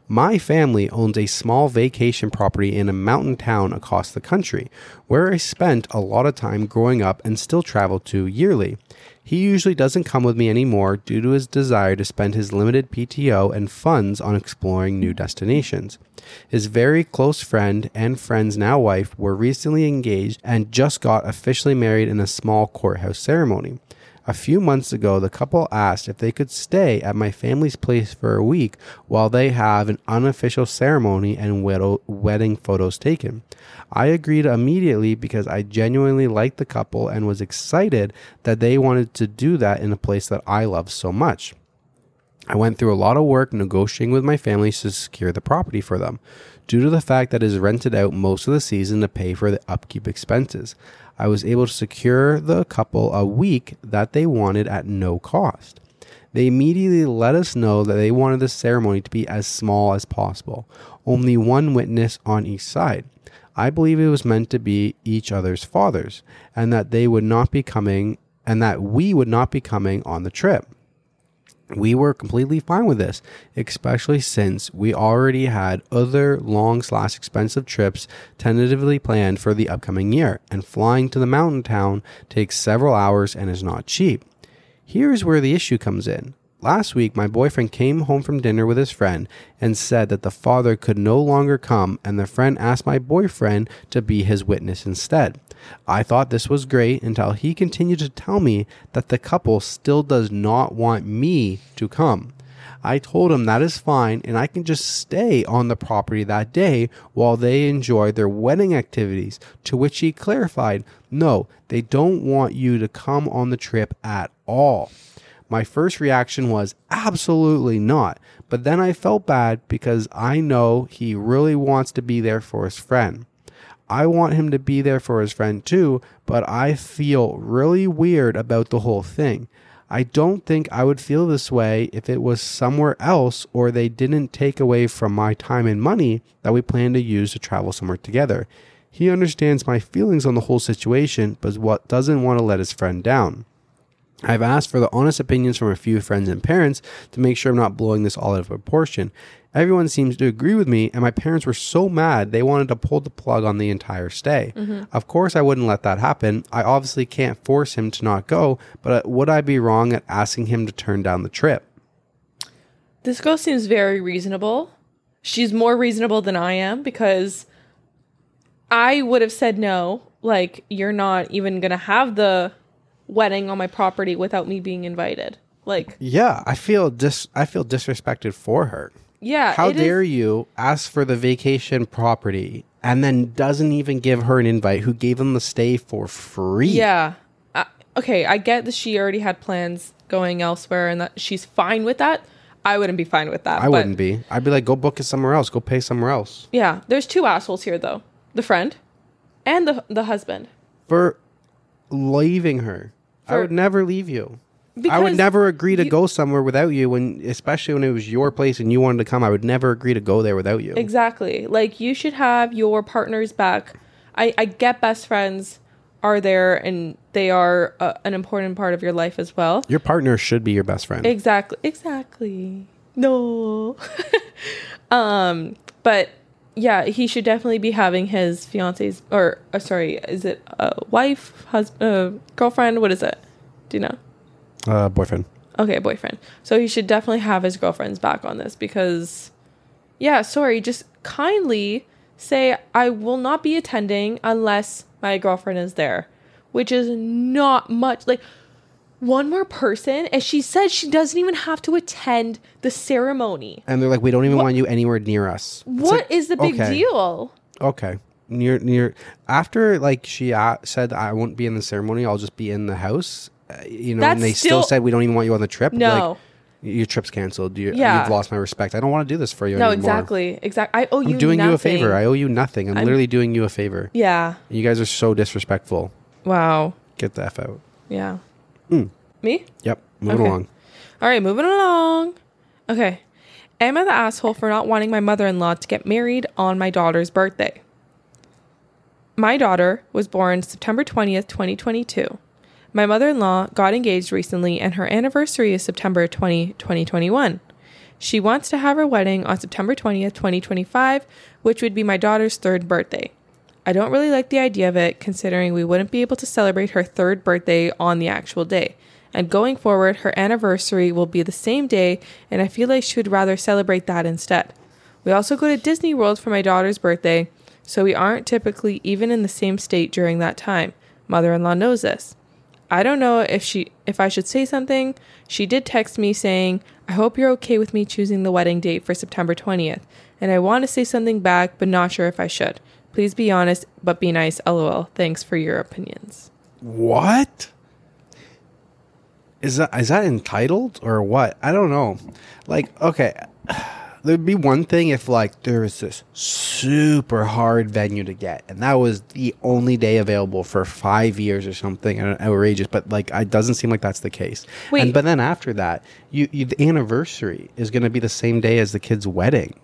My family owns a small vacation property in a mountain town across the country, where I spent a lot of time growing up and still travel to yearly. He usually doesn't come with me anymore due to his desire to spend his limited PTO and funds on exploring new destinations. His very close friend and friend's now wife were recently engaged and just got officially married in a small courthouse ceremony. A few months ago, the couple asked if they could stay at my family's place for a week while they have an unofficial ceremony and wedding photos taken. I agreed immediately because I genuinely liked the couple and was excited that they wanted to do that in a place that I love so much. I went through a lot of work negotiating with my family to secure the property for them, due to the fact that it is rented out most of the season to pay for the upkeep expenses. I was able to secure the couple a week that they wanted at no cost. They immediately let us know that they wanted the ceremony to be as small as possible, only one witness on each side. I believe it was meant to be each other's fathers, and that they would not be coming, and that we would not be coming on the trip we were completely fine with this, especially since we already had other long slash expensive trips tentatively planned for the upcoming year, and flying to the mountain town takes several hours and is not cheap. Here's where the issue comes in. Last week, my boyfriend came home from dinner with his friend and said that the father could no longer come, and the friend asked my boyfriend to be his witness instead. I thought this was great until he continued to tell me that the couple still does not want me to come. I told him that is fine and I can just stay on the property that day while they enjoy their wedding activities. To which he clarified, no, they don't want you to come on the trip at all. My first reaction was absolutely not. But then I felt bad because I know he really wants to be there for his friend. I want him to be there for his friend too, but I feel really weird about the whole thing. I don't think I would feel this way if it was somewhere else or they didn't take away from my time and money that we plan to use to travel somewhere together. He understands my feelings on the whole situation, but what doesn't want to let his friend down. I've asked for the honest opinions from a few friends and parents to make sure I'm not blowing this all out of proportion. Everyone seems to agree with me, and my parents were so mad they wanted to pull the plug on the entire stay. Mm-hmm. Of course, I wouldn't let that happen. I obviously can't force him to not go, but would I be wrong at asking him to turn down the trip? This girl seems very reasonable. She's more reasonable than I am because I would have said no. Like, you're not even going to have the wedding on my property without me being invited. Like Yeah, I feel dis I feel disrespected for her. Yeah. How dare is- you ask for the vacation property and then doesn't even give her an invite who gave them the stay for free? Yeah. Uh, okay, I get that she already had plans going elsewhere and that she's fine with that. I wouldn't be fine with that. I wouldn't be. I'd be like, go book it somewhere else. Go pay somewhere else. Yeah. There's two assholes here though. The friend and the the husband. For leaving her. I would never leave you. I would never agree to you, go somewhere without you when especially when it was your place and you wanted to come. I would never agree to go there without you. Exactly. Like you should have your partner's back. I I get best friends are there and they are uh, an important part of your life as well. Your partner should be your best friend. Exactly. Exactly. No. [laughs] um but yeah, he should definitely be having his fiance's or uh, sorry, is it a wife, husband, uh, girlfriend? What is it? Do you know? Uh, boyfriend. Okay, boyfriend. So he should definitely have his girlfriend's back on this because, yeah, sorry, just kindly say I will not be attending unless my girlfriend is there, which is not much. Like one more person and she said she doesn't even have to attend the ceremony and they're like we don't even what? want you anywhere near us it's What like, is the big okay. deal okay near near after like she uh, said i won't be in the ceremony i'll just be in the house uh, you know That's and they still, still, said we don't even want you on the trip no like, your trip's canceled. You, yeah. You've lost my respect. I don't want to do this for you no, anymore. exactly. Exactly. I owe you I'm doing nothing. you a favor. I owe you nothing. I'm, literally doing you a favor. Yeah. You guys are so disrespectful. Wow. Get the F out. Yeah. Mm. Me? Yep. Moving okay. along. All right, moving along. Okay. Am I the asshole for not wanting my mother in law to get married on my daughter's birthday? My daughter was born September 20th, 2022. My mother in law got engaged recently, and her anniversary is September 20, 2021. She wants to have her wedding on September 20th, 2025, which would be my daughter's third birthday. I don't really like the idea of it, considering we wouldn't be able to celebrate her third birthday on the actual day And going forward, her anniversary will be the same day, and I feel like she would rather celebrate that instead. We also go to Disney World for my daughter's birthday, so we aren't typically even in the same state during that time. Mother in law knows this. I don't know if she if I should say something. She did text me saying, "I hope you're okay with me choosing the wedding date for September 20th." And I want to say something back, but not sure if I should. Please be honest, but be nice. LOL. Thanks for your opinions. What? Is that is that entitled or what? I don't know. Like, okay, [sighs] there'd be one thing if like there was this super hard venue to get, and that was the only day available for five years or something, outrageous. But like, it doesn't seem like that's the case. Wait. and, but then after that, you, you the anniversary is going to be the same day as the kid's wedding.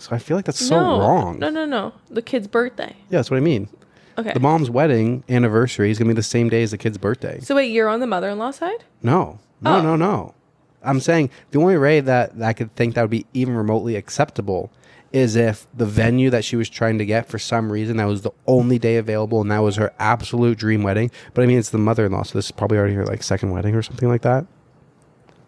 So I feel like that's so no, wrong. No, no, no. The kid's birthday. Yeah, that's what I mean. Okay. The mom's wedding anniversary is going to be the same day as the kid's birthday. so wait, you're on the mother-in-law side? No, no, Oh. no, no. I'm saying the only way that, that I could think that would be even remotely acceptable is if the venue that she was trying to get for some reason that was the only day available and that was her absolute dream wedding. But I mean, it's the mother-in-law, so this is probably already her like second wedding or something like that.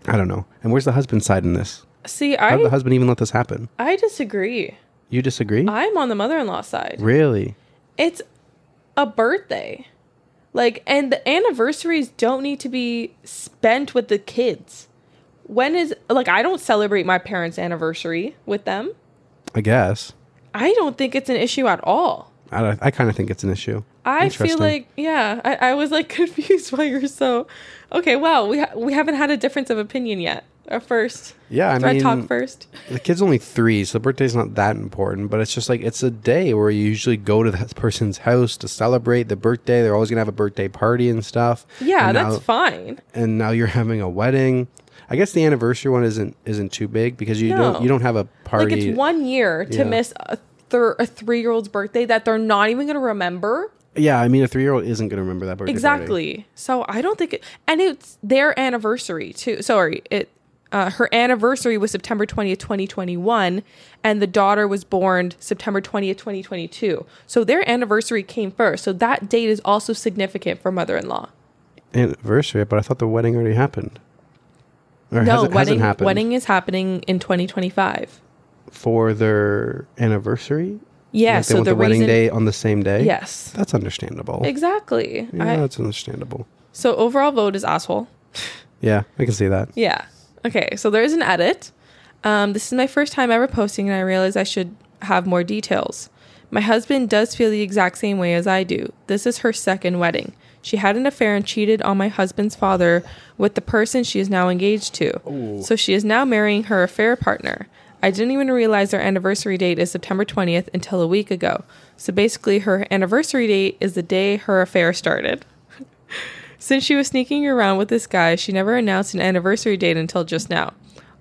I don't know. And where's the husband side in this? See, How did the husband even let this happen? I disagree. You disagree? I'm on the mother-in-law side. really? It's a birthday. Like, and the anniversaries don't need to be spent with the kids. When is, like, I don't celebrate my parents' anniversary with them. I guess. I don't think it's an issue at all. I, I kind of think it's an issue. I feel like, yeah, I, I was like [laughs] confused why you're so, okay, well, we, ha- we haven't had a difference of opinion yet. Or first. Yeah, I Do I mean, talk first? The kid's only three, so the birthday's not that important. But it's just like it's a day where you usually go to that person's house to celebrate the birthday. They're always gonna have a birthday party and stuff. Yeah, and that's now, fine. And now you're having a wedding. I guess the anniversary one isn't isn't too big because you No. don't you don't have a party. Like, it's one year to Yeah. miss a, thir- a three year old's birthday that they're not even going to remember. yeah, I mean a three year old isn't gonna remember that birthday. party. Exactly. So I don't think it, and it's their anniversary too. Sorry, it. Uh, her anniversary was September 20th, 2021, and the daughter was born September 20th, 2022. So their anniversary came first. So that date is also significant for mother in law. Anniversary, but I thought the wedding already happened. Or No, has it, wedding, hasn't happened wedding is happening in 2025. for their anniversary. Yeah, Like so the, the, wedding reason, day on the same day. Yes. that's understandable. Exactly. Yeah, I, that's understandable. so overall vote is asshole. Yeah, I can see that. [laughs] Yeah. Okay, so there is an edit. Um, this is my first time ever posting, and I realize I should have more details. My husband does feel the exact same way as I do. This is her second wedding. She had an affair and cheated on my husband's father with the person she is now engaged to. So she is now marrying her affair partner. I didn't even realize their anniversary date is September 20th until a week ago. So basically, her anniversary date is the day her affair started. [laughs] Since she was sneaking around with this guy, she never announced an anniversary date until just now.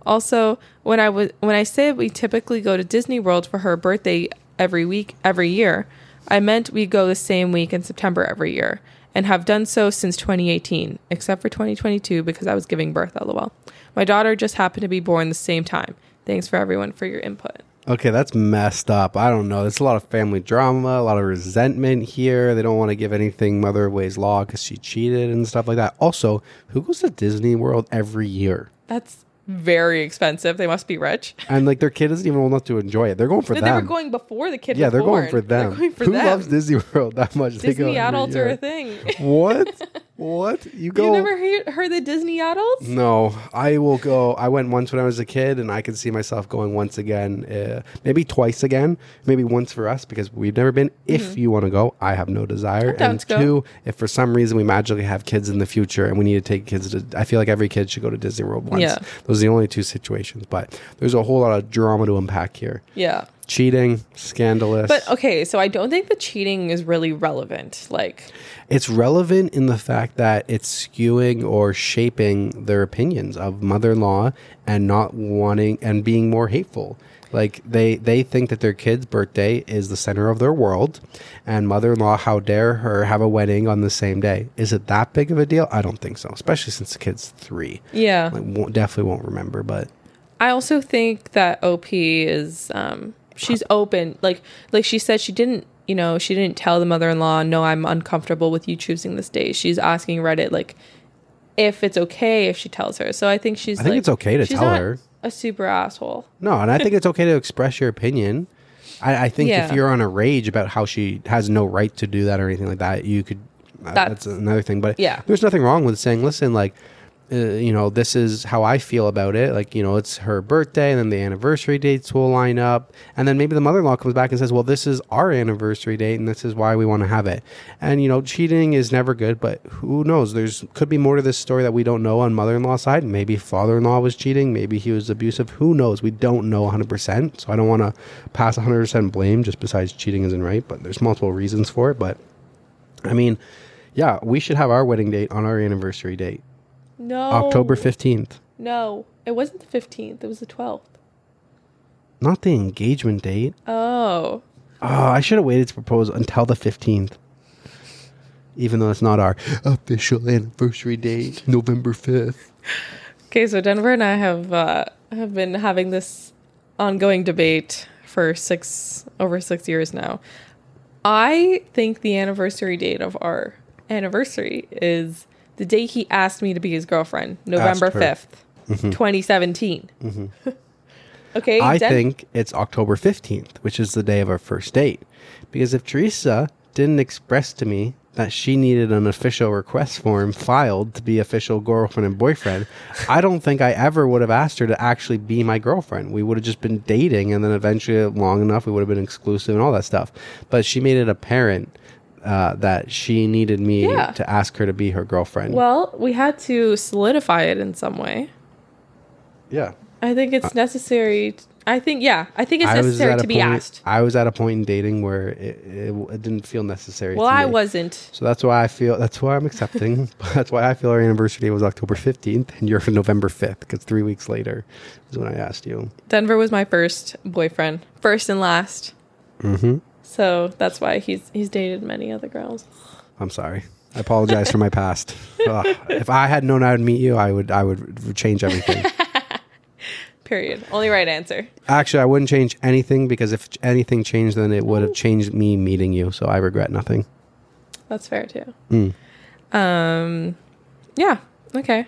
Also, when I was when I said we typically go to Disney World for her birthday every week every year, I meant we go the same week in September every year and have done so since 2018, except for 2022 because I was giving birth lol. My daughter just happened to be born the same time. Thanks for everyone for your input. Okay, that's messed up. I don't know. There's a lot of family drama, a lot of resentment here. They don't want to give anything Mother of Ways law because she cheated and stuff like that. Also, who goes to Disney World every year? That's very expensive. They must be rich. And like their kid isn't even old enough to enjoy it. They're going for No, them. they were going before the kid yeah, was they're born. going for They're them. going for who them. loves Disney [laughs] World that much? Disney adults are a thing. What? [laughs] what? You go? You never heard, heard the Disney adults? No, I will go. I went once when I was a kid, and I can see myself going once again, uh, maybe twice again, maybe once for us because we've never been. If you want to go, I have no desire. And go. two, if for some reason we magically have kids in the future and we need to take kids to, I feel like every kid should go to Disney World once. Yeah. Those are the only two situations, but there's a whole lot of drama to unpack here. Yeah. Cheating, scandalous. But okay, so I don't think the cheating is really relevant. Like, it's relevant in the fact that it's skewing or shaping their opinions of mother-in-law and not wanting and being more hateful like they they think that their kid's birthday is the center of their world and mother-in-law how dare her have a wedding on the same day is it that big of a deal i don't think so especially since the kid's three yeah. like won't, definitely won't remember but I also think that OP is um she's open. Like like she said she didn't, you know, she didn't tell the mother-in-law, "No, I'm uncomfortable with you choosing this day." She's asking Reddit like if it's okay if she tells her. So I think she's. I think like- it's okay to tell her. A super asshole. No, and I think it's okay to express your opinion. I, I think if you're on a rage about how she has no right to do that or anything like that, you could. uh, That's- That's another thing, but Yeah. there's nothing wrong with saying, "Listen, like, uh, you know, this is how I feel about it. Like, you know, it's her birthday, and then the anniversary dates will line up, and then maybe the mother-in-law comes back and says, "Well, this is our anniversary date, and this is why we want to have it." And you know, cheating is never good, but who knows? There's could be more to this story that we don't know on mother-in-law side. Maybe father-in-law was cheating. Maybe he was abusive. Who knows? We don't know 100. percent So I don't want to pass 100 percent blame just besides cheating isn't right. But there's multiple reasons for it. But I mean, yeah, we should have our wedding date on our anniversary date. No. October 15th. No, it wasn't the fifteenth. It was the twelfth. Not the engagement date. Oh. Oh, I should have waited to propose until the 15th. Even though it's not our official anniversary date, November 5th. Okay, so Denver and I have uh, have been having this ongoing debate for six over six years now. I think the anniversary date of our anniversary is the day he asked me to be his girlfriend, November Asked her. 5th, mm-hmm. 2017. Mm-hmm. [laughs] okay, I Den- think it's October 15th, which is the day of our first date. Because if Teresa didn't express to me that she needed an official request form filed to be official girlfriend and boyfriend, I don't think I ever would have asked her to actually be my girlfriend. We would have just been dating, and then eventually, long enough, we would have been exclusive and all that stuff. But she made it apparent uh, that she needed me Yeah. to ask her to be her girlfriend. well, we had to solidify it in some way. yeah. I think it's necessary. t- I think, yeah, I think it's necessary to be point, asked. I was at a point in dating where it, it, it didn't feel necessary. Well, I wasn't. So that's why I feel. That's why I'm accepting. [laughs] [laughs] that's why I feel our anniversary was October 15th, and you're [laughs] November 5th, because three weeks later is when I asked you. Denver was my first boyfriend, first and last. Mm-hmm. So that's why he's he's dated many other girls. I'm sorry. I apologize for my past. [laughs] Ugh. if I had known I would meet you, I would. I would change everything. [laughs] Period. Only right answer. Actually, I wouldn't change anything because if anything changed, then it would have changed me meeting you. So I regret nothing. That's fair too. Mm. Um, yeah. Okay.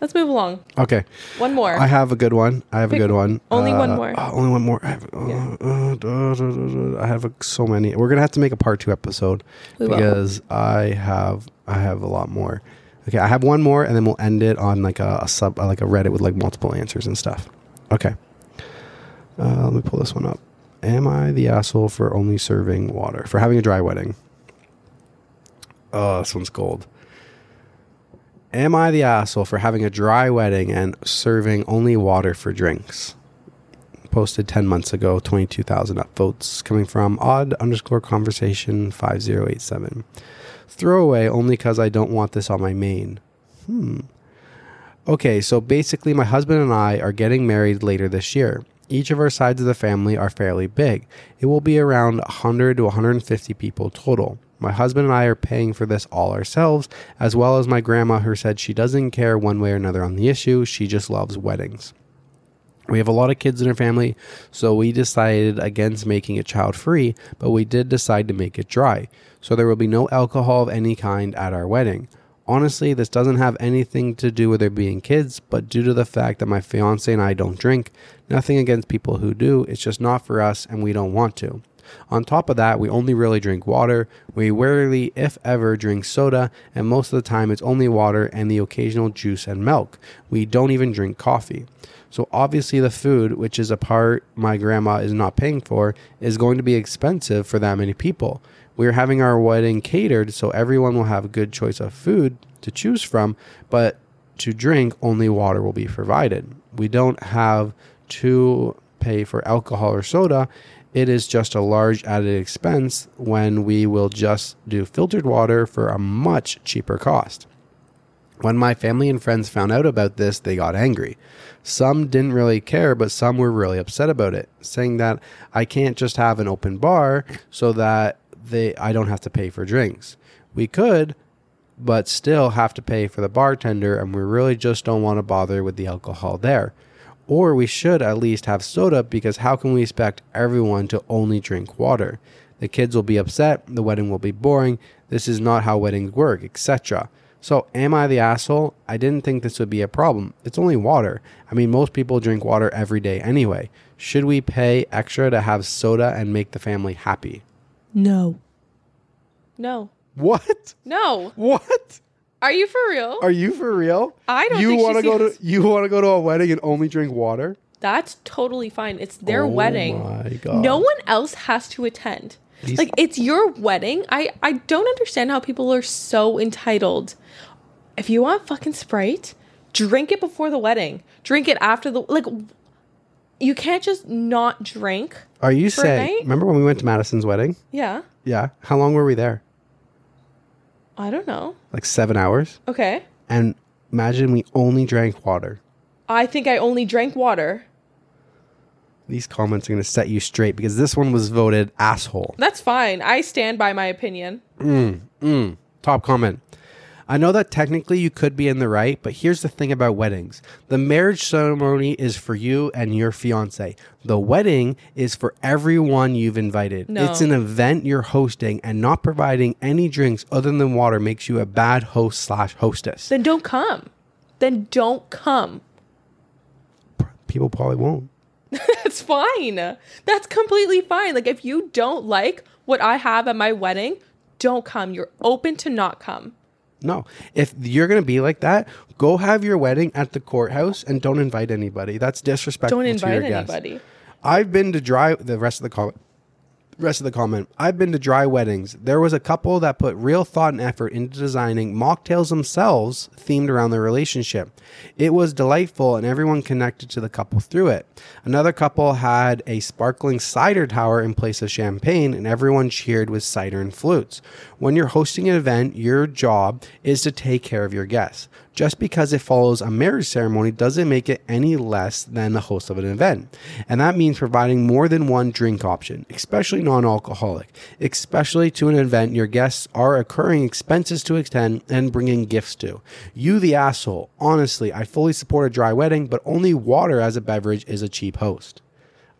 Let's move along. Okay. One more. I have a good one. I have Pick a good one. only one Uh, more. oh, only one more. I have, uh, Yeah. uh, duh, duh, duh. I have so many. We're gonna have to make a part two episode We will. because I have I have a lot more. Okay, I have one more, and then we'll end it on like a, a sub uh, like a Reddit with like multiple answers and stuff. Okay. Uh, let me pull this one up. Am I the asshole for only serving water for having a dry wedding? Oh, this one's gold. Am I the asshole for having a dry wedding and serving only water for drinks? Posted 10 months ago, 22,000 upvotes coming from odd underscore conversation 5087. Throwaway only because I don't want this on my main. Hmm. Okay, so basically, my husband and I are getting married later this year. Each of our sides of the family are fairly big. It will be around 100 to 150 people total. My husband and I are paying for this all ourselves, as well as my grandma, who said she doesn't care one way or another on the issue. She just loves weddings. We have a lot of kids in our family, so we decided against making it child free, but we did decide to make it dry. So there will be no alcohol of any kind at our wedding. Honestly, this doesn't have anything to do with there being kids, but due to the fact that my fiance and I don't drink, nothing against people who do, it's just not for us and we don't want to. On top of that, we only really drink water. We rarely, if ever, drink soda, and most of the time it's only water and the occasional juice and milk. We don't even drink coffee. So obviously, the food, which is a part my grandma is not paying for, is going to be expensive for that many people. We are having our wedding catered, so everyone will have a good choice of food to choose from, but to drink, only water will be provided. We don't have to pay for alcohol or soda. It is just a large added expense when we will just do filtered water for a much cheaper cost. When my family and friends found out about this, they got angry. Some didn't really care, but some were really upset about it, saying that I can't just have an open bar so that they I don't have to pay for drinks. We could, but still have to pay for the bartender and we really just don't want to bother with the alcohol there. Or we should at least have soda because how can we expect everyone to only drink water? The kids will be upset, the wedding will be boring, this is not how weddings work, etc. So, am I the asshole? I didn't think this would be a problem. It's only water. I mean, most people drink water every day anyway. Should we pay extra to have soda and make the family happy? No. No. What? No. What? Are you for real? Are you for real? I don't You want to go to you want to go to a wedding and only drink water? That's totally fine. It's their Oh wedding. my God. No one else has to attend. These- like it's your wedding. I I don't understand how people are so entitled. If you want fucking Sprite, drink it before the wedding. Drink it after the like you can't just not drink. Are you saying? Remember when we went to Madison's wedding? Yeah. Yeah. How long were we there? I don't know. Like seven hours. Okay. And imagine we only drank water. I think I only drank water. These comments are going to set you straight because this one was voted asshole. That's fine. I stand by my opinion. Mm, mm. Top comment. I know that technically you could be in the right, but here's the thing about weddings. The marriage ceremony is for you and your fiance. The wedding is for everyone you've invited. No. It's an event you're hosting and not providing any drinks other than water makes you a bad host slash hostess. Then don't come. Then don't come. People probably won't. [laughs] That's fine. That's completely fine. Like if you don't like what I have at my wedding, don't come. You're open to not come. No. If you're going to be like that, go have your wedding at the courthouse and don't invite anybody. That's disrespectful Don't to your invite guests. anybody. I've been to dry the rest of the comment. Rest of the comment. I've been to dry weddings. There was a couple that put real thought and effort into designing mocktails themselves themed around their relationship. It was delightful and everyone connected to the couple through it. Another couple had a sparkling cider tower in place of champagne and everyone cheered with cider and flutes. When you're hosting an event, your job is to take care of your guests. Just because it follows a marriage ceremony doesn't make it any less than the host of an event. And that means providing more than one drink option, especially non alcoholic, especially to an event your guests are incurring expenses to attend and bringing gifts to. You, the asshole, honestly, I fully support a dry wedding, but only water as a beverage is a cheap host.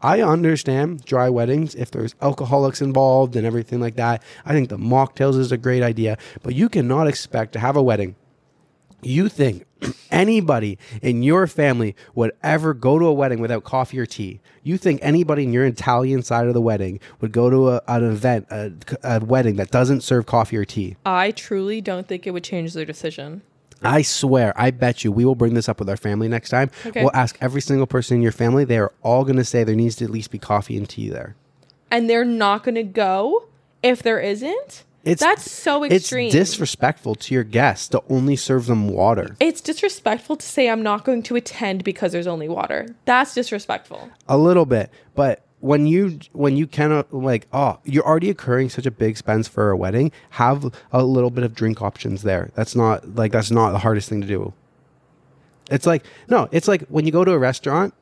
I understand dry weddings if there's alcoholics involved and everything like that. I think the mocktails is a great idea, but you cannot expect to have a wedding you think [clears throat] anybody in your family would ever go to a wedding without coffee or tea? You think anybody in your Italian side of the wedding would go to a, an event, a, a wedding that doesn't serve coffee or tea? I truly don't think it would change their decision. I swear, I bet you we will bring this up with our family next time. Okay. We'll ask every single person in your family. They are all going to say there needs to at least be coffee and tea there. And they're not going to go if there isn't? It's That's so extreme. It's disrespectful to your guests to only serve them water. It's disrespectful to say I'm not going to attend because there's only water. That's disrespectful. a little bit but when you when you cannot like oh you're already incurring such a big expense for a wedding have a little bit of drink options there that's not like that's not the hardest thing to do it's like no it's like when you go to a restaurant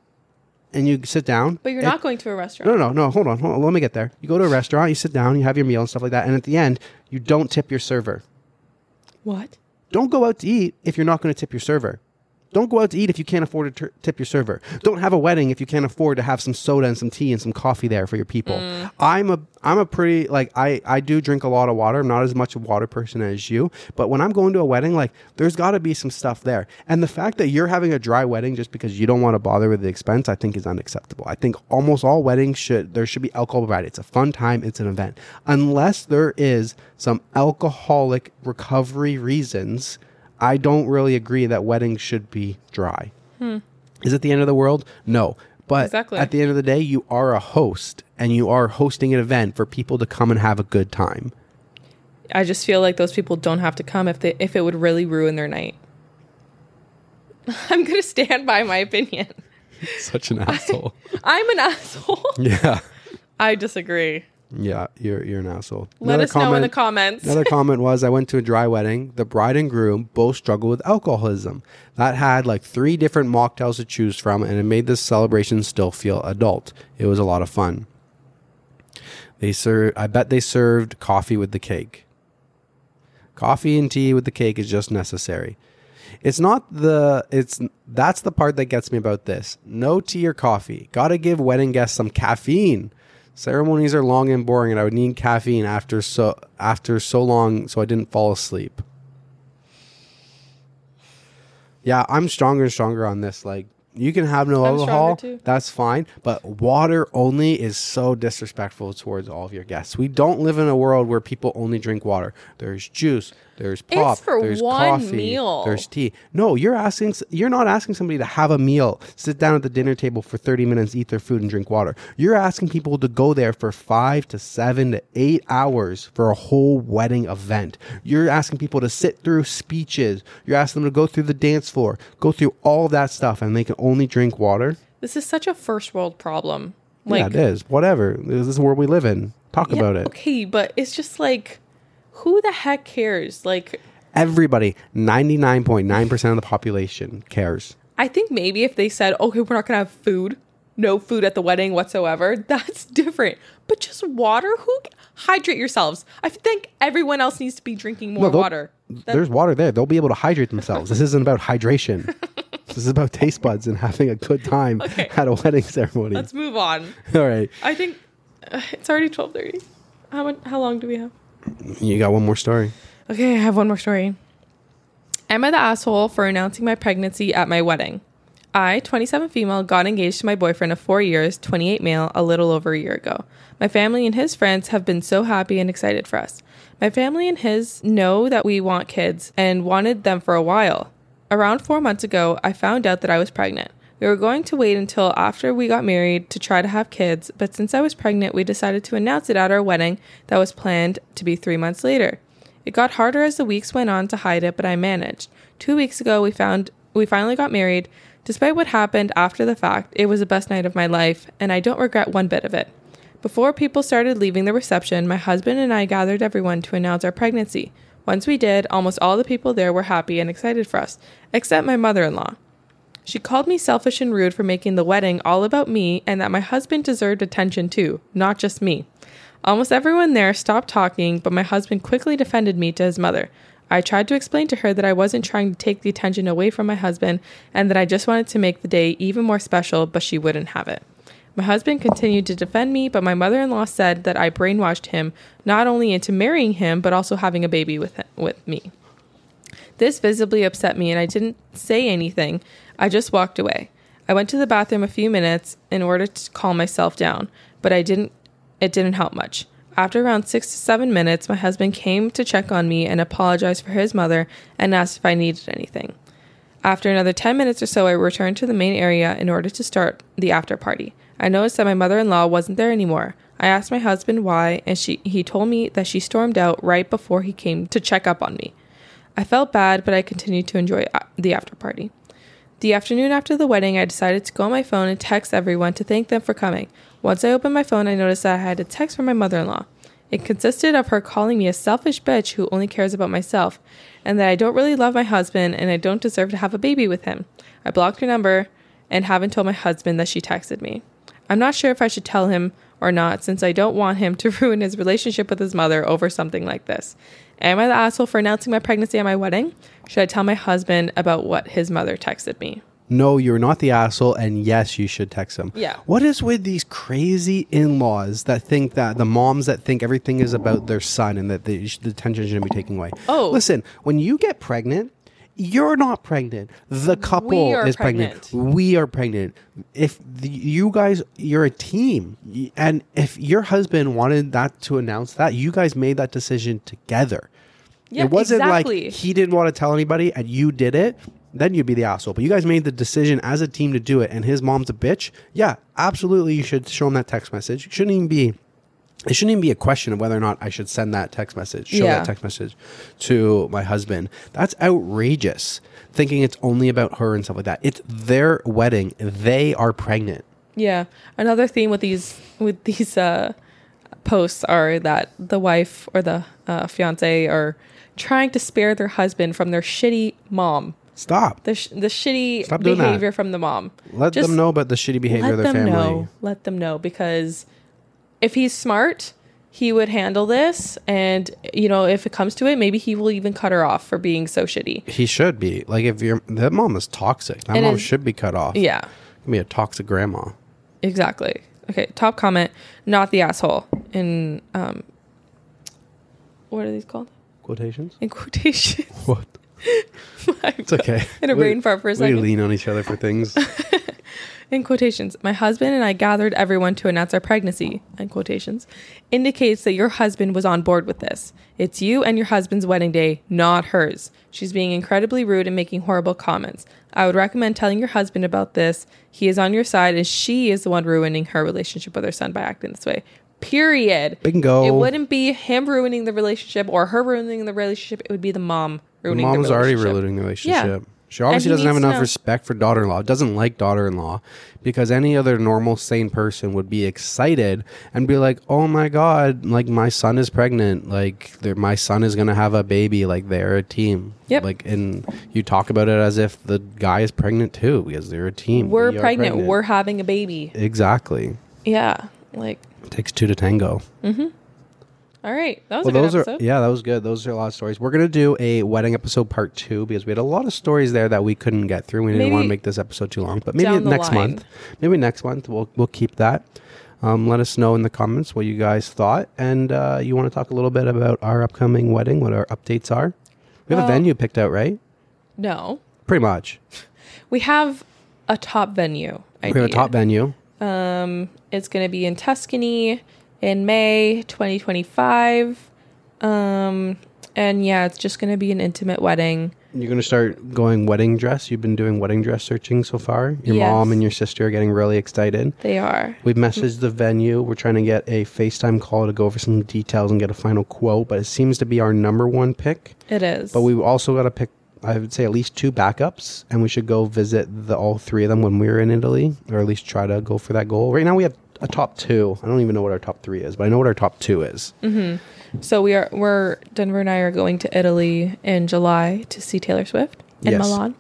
and you sit down But you're not going to a restaurant. no no no hold on hold on let me get there you go to a restaurant you sit down you have your meal and stuff like that and at the end you don't tip your server What? don't go out to eat if you're not going to tip your server. Don't go out to eat if you can't afford to tip your server. Don't have a wedding if you can't afford to have some soda and some tea and some coffee there for your people. Mm. I'm a I'm a pretty like I I do drink a lot of water. I'm not as much a water person as you, but when I'm going to a wedding, like there's got to be some stuff there. And the fact that you're having a dry wedding just because you don't want to bother with the expense, I think is unacceptable. I think almost all weddings should there should be alcohol provided. It's a fun time. It's an event, unless there is some alcoholic recovery reasons. I don't really agree that weddings should be dry. Hmm. Is it the end of the world? No. But Exactly. at the end of the day, you are a host and you are hosting an event for people to come and have a good time. I just feel like those people don't have to come if they if it would really ruin their night. [laughs] I'm gonna stand by my opinion. Such an asshole. [laughs] I'm an asshole. yeah. I disagree. Yeah, you're you're an asshole. Let Another us know in the comments. Another [laughs] comment was I went to a dry wedding. The bride and groom both struggled with alcoholism. That had like three different mocktails to choose from, and it made this celebration still feel adult. It was a lot of fun. They served. I bet they served coffee with the cake. Coffee and tea with the cake is just necessary. It's not the it's that's the part that gets me about this. No tea or coffee. Got to give wedding guests some caffeine. Ceremonies are long and boring and I would need caffeine after so after so long so I didn't fall asleep. Yeah, I'm stronger and stronger on this. Like, you can have no I'm alcohol, that's fine. But water only is so disrespectful towards all of your guests. We don't live in a world where people only drink water. There's juice, there's pop, for there's one coffee, meal. there's tea. No, you're asking. You're not asking somebody to have a meal, sit down at the dinner table for 30 minutes, eat their food, and drink water. You're asking people to go there for five to seven to eight hours for a whole wedding event. You're asking people to sit through speeches. You're asking them to go through the dance floor, go through all that stuff, and they can only drink water. This is such a first world problem. yeah, it is. Whatever. This is the world we live in. Talk Yeah, about it. Okay, but it's just like, who the heck cares? Like, Everybody, 99.9% of the population cares. I think maybe if they said, okay, we're not gonna have food, no food at the wedding whatsoever, [laughs] that's different. But just water, who hydrate yourselves? I think everyone else needs to be drinking more No, water. There's water there. They'll be able to hydrate themselves. this isn't about hydration. [laughs] this is about taste buds and having a good time Okay. at a wedding ceremony. let's move on. [laughs] All right. I think uh, it's already twelve thirty. How much, How long do we have? You got one more story. Okay, I have one more story. Am I the asshole for announcing my pregnancy at my wedding? I, 27 female, got engaged to my boyfriend of four years, 28 male, a little over a year ago. My family and his friends have been so happy and excited for us. My family and his know that we want kids and wanted them for a while. Around four months ago, I found out that I was pregnant. We were going to wait until after we got married to try to have kids, but since I was pregnant, we decided to announce it at our wedding that was planned to be three months later. It got harder as the weeks went on to hide it, but I managed. Two weeks ago, we found we finally got married. Despite what happened after the fact, it was the best night of my life, and I don't regret one bit of it. Before people started leaving the reception, my husband and I gathered everyone to announce our pregnancy. Once we did, almost all the people there were happy and excited for us, except my mother in law. She called me selfish and rude for making the wedding all about me and that my husband deserved attention too, not just me. Almost everyone there stopped talking, but my husband quickly defended me to his mother. I tried to explain to her that I wasn't trying to take the attention away from my husband and that I just wanted to make the day even more special, but she wouldn't have it. My husband continued to defend me, but my mother in law said that I brainwashed him not only into marrying him, but also having a baby with, with me. This visibly upset me, and I didn't say anything. I just walked away. I went to the bathroom a few minutes in order to calm myself down, but I didn't. It didn't help much. After around six to seven minutes, my husband came to check on me and apologized for his mother and asked if I needed anything. After another 10 minutes or so, I returned to the main area in order to start the after party. I noticed that my mother in law wasn't there anymore. I asked my husband why, and she, he told me that she stormed out right before he came to check up on me. I felt bad, but I continued to enjoy uh, the after party. The afternoon after the wedding, I decided to go on my phone and text everyone to thank them for coming. Once I opened my phone, I noticed that I had a text from my mother in law. It consisted of her calling me a selfish bitch who only cares about myself, and that I don't really love my husband and I don't deserve to have a baby with him. I blocked her number and haven't told my husband that she texted me. I'm not sure if I should tell him or not, since I don't want him to [laughs] ruin his relationship with his mother over something like this. Am I the asshole for announcing my pregnancy at my wedding? Should I tell my husband about what his mother texted me? No, you're not the asshole, and yes, you should text him. Yeah. What is with these crazy in-laws that think that the moms that think everything is about their son and that they, the attention shouldn't be taken away? Oh. listen, when you get pregnant, you're not pregnant. The couple is pregnant. We are pregnant. If the, you guys, you're a team, and if your husband wanted that to announce that, you guys made that decision together. Yeah, it wasn't exactly. like he didn't want to tell anybody and you did it. Then you'd be the asshole. But you guys made the decision as a team to do it, and his mom's a bitch. Yeah, absolutely. You should show him that text message. It shouldn't even be. It shouldn't even be a question of whether or not I should send that text message, show Yeah. that text message to my husband. That's outrageous. Thinking it's only about her and stuff like that. It's their wedding. They are pregnant. Yeah. Another theme with these with these uh, posts are that the wife or the uh, fiance are trying to spare their husband from their shitty mom. Stop. The sh- the shitty Stop that. behavior from the mom. Let Just them know about the shitty behavior of Let their them family. know. Let them know because if he's smart, he would handle this and you know, if it comes to it, maybe he will even cut her off for being so shitty. He should be like if your that mom is toxic. That It mom should be cut off. Yeah. Be a toxic grandma. Exactly. Okay, top comment, not the asshole in um what are these called? Quotations. In quotation. What? [laughs] It's okay. In a brain fart for a We lean on each other for things. [laughs] in quotations, my husband and I gathered everyone to announce our pregnancy, in quotations, indicates that your husband was on board with this. It's you and your husband's wedding day, not hers. She's being incredibly rude and making horrible comments. I would recommend telling your husband about this. He is on your side, and she is the one ruining her relationship with her son by acting this way. Period. Bingo. It wouldn't be him ruining the relationship or her ruining the relationship. It would be the mom ruining Mom's the relationship. Mom's already ruining the relationship. She obviously doesn't have enough know. respect for daughter-in-law. Doesn't like daughter-in-law because any other normal sane person would be excited and be like, "Oh my god, like my son is pregnant. Like my son is going to have a baby. Like they're a team." Yep. Like and you talk about it as if the guy is pregnant too because they're a team. We're We are pregnant. We're having a baby. Exactly. Yeah. Like, It takes two to tango. Mm-hmm. All right. That was Well, a good those episode. are yeah, that was good. Those are a lot of stories. We're gonna do a wedding episode part two because we had a lot of stories there that we couldn't get through. We didn't Maybe want to make this episode too long, but maybe next line. month, maybe next month we'll we'll keep that. Um, let us know in the comments what you guys thought, and uh, you want to talk a little bit about our upcoming wedding, what our updates are. We have a venue picked out, right? No. Pretty much. [laughs] We have a top venue. We have a top venue. Um, it's going to be in Tuscany in May 2025. Um, and yeah, it's just going to be an intimate wedding. You're gonna start going wedding dress. You've been doing wedding dress searching so far. Your Yes. mom and your sister are getting really excited. They are. We've messaged the venue. We're trying to get a FaceTime call to go over some details and get a final quote, but it seems to be our number one pick. It is. But we also got to pick, I would say, at least two backups, and we should go visit the all three of them when we're in Italy, or at least try to go for that goal. Right now, we have a top two. I don't even know what our top three is, but I know what our top two is. so we are, we're, Denver and I are going to Italy in July to see Taylor Swift in Yes. Milan.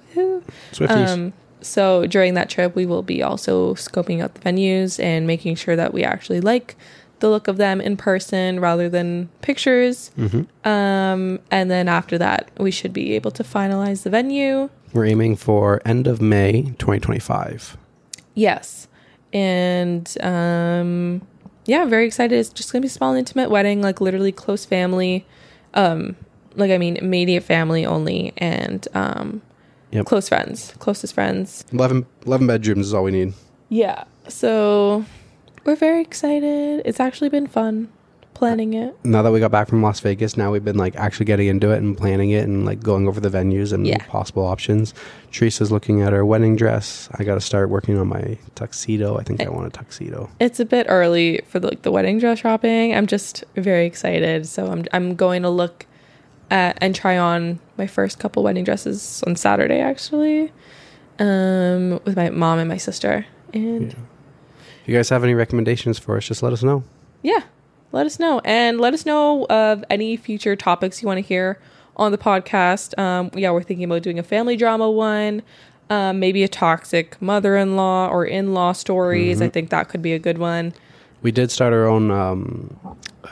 Swifties. Um, so during that trip, we will be also scoping out the venues and making sure that we actually like the look of them in person rather than pictures. Mm-hmm. Um, and then after that, we should be able to finalize the venue. we're aiming for end of May 2025. Yes. And um, yeah, very excited. It's just going to be a small, intimate wedding, like literally close family. Um, like, I mean, immediate family only and um, Yep. close friends, closest friends. 11, 11 bedrooms is all we need. Yeah. So we're very excited. It's actually been fun planning it. now that we got back from Las Vegas, now we've been like actually getting into it and planning it and like going over the venues and Yeah. possible options. Teresa's looking at her wedding dress. I got to start working on my tuxedo. I think I want a tuxedo. It's a bit early for the, like the wedding dress shopping. I'm just very excited. So I'm I'm going to look at and try on my first couple wedding dresses on Saturday actually. Um with my mom and my sister. And If you guys have any recommendations for us, just let us know. yeah, let us know and let us know of any future topics you want to hear on the podcast. Um, yeah, we're thinking about doing a family drama one, um, maybe a toxic mother-in-law or in-law stories. I think that could be a good one. We did start our own um,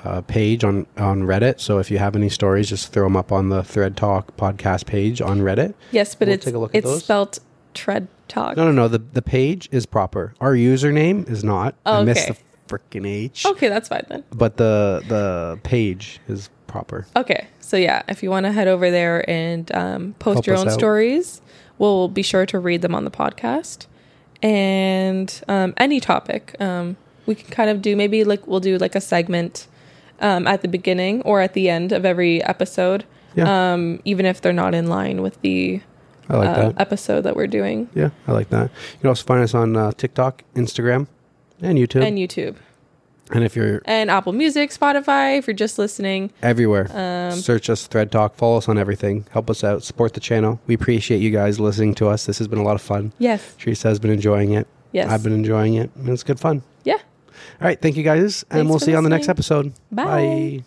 uh, page on on Reddit. So if you have any stories, just throw them up on the Thread Talk podcast page on Reddit. Yes, but We'll it's take a look at it's those. spelt tread talk. No, no, no. The the page is proper. Our username is not. I missed Okay. the freaking H. Okay, that's fine then. But the the page is proper. Okay, so yeah, if you want to head over there and um, post Help your own out. stories, we'll be sure to read them on the podcast. And um, any topic, um, we can kind of do maybe like we'll do like a segment um, at the beginning or at the end of every episode, Yeah. um, even if they're not in line with the I like uh, that. episode that we're doing Yeah, I like that. You can also find us on uh, TikTok, Instagram, and YouTube. and YouTube and if you're and Apple Music, Spotify. If you're just listening, everywhere, Um, search us, Thread Talk, follow us on everything. Help us out, support the channel. We appreciate you guys listening to us. This has been a lot of fun. yes, Teresa has been enjoying it. yes, I've been enjoying it. And it's good fun. yeah. All right. Thank you guys. And Thanks we'll see you on the next episode. Bye. Bye.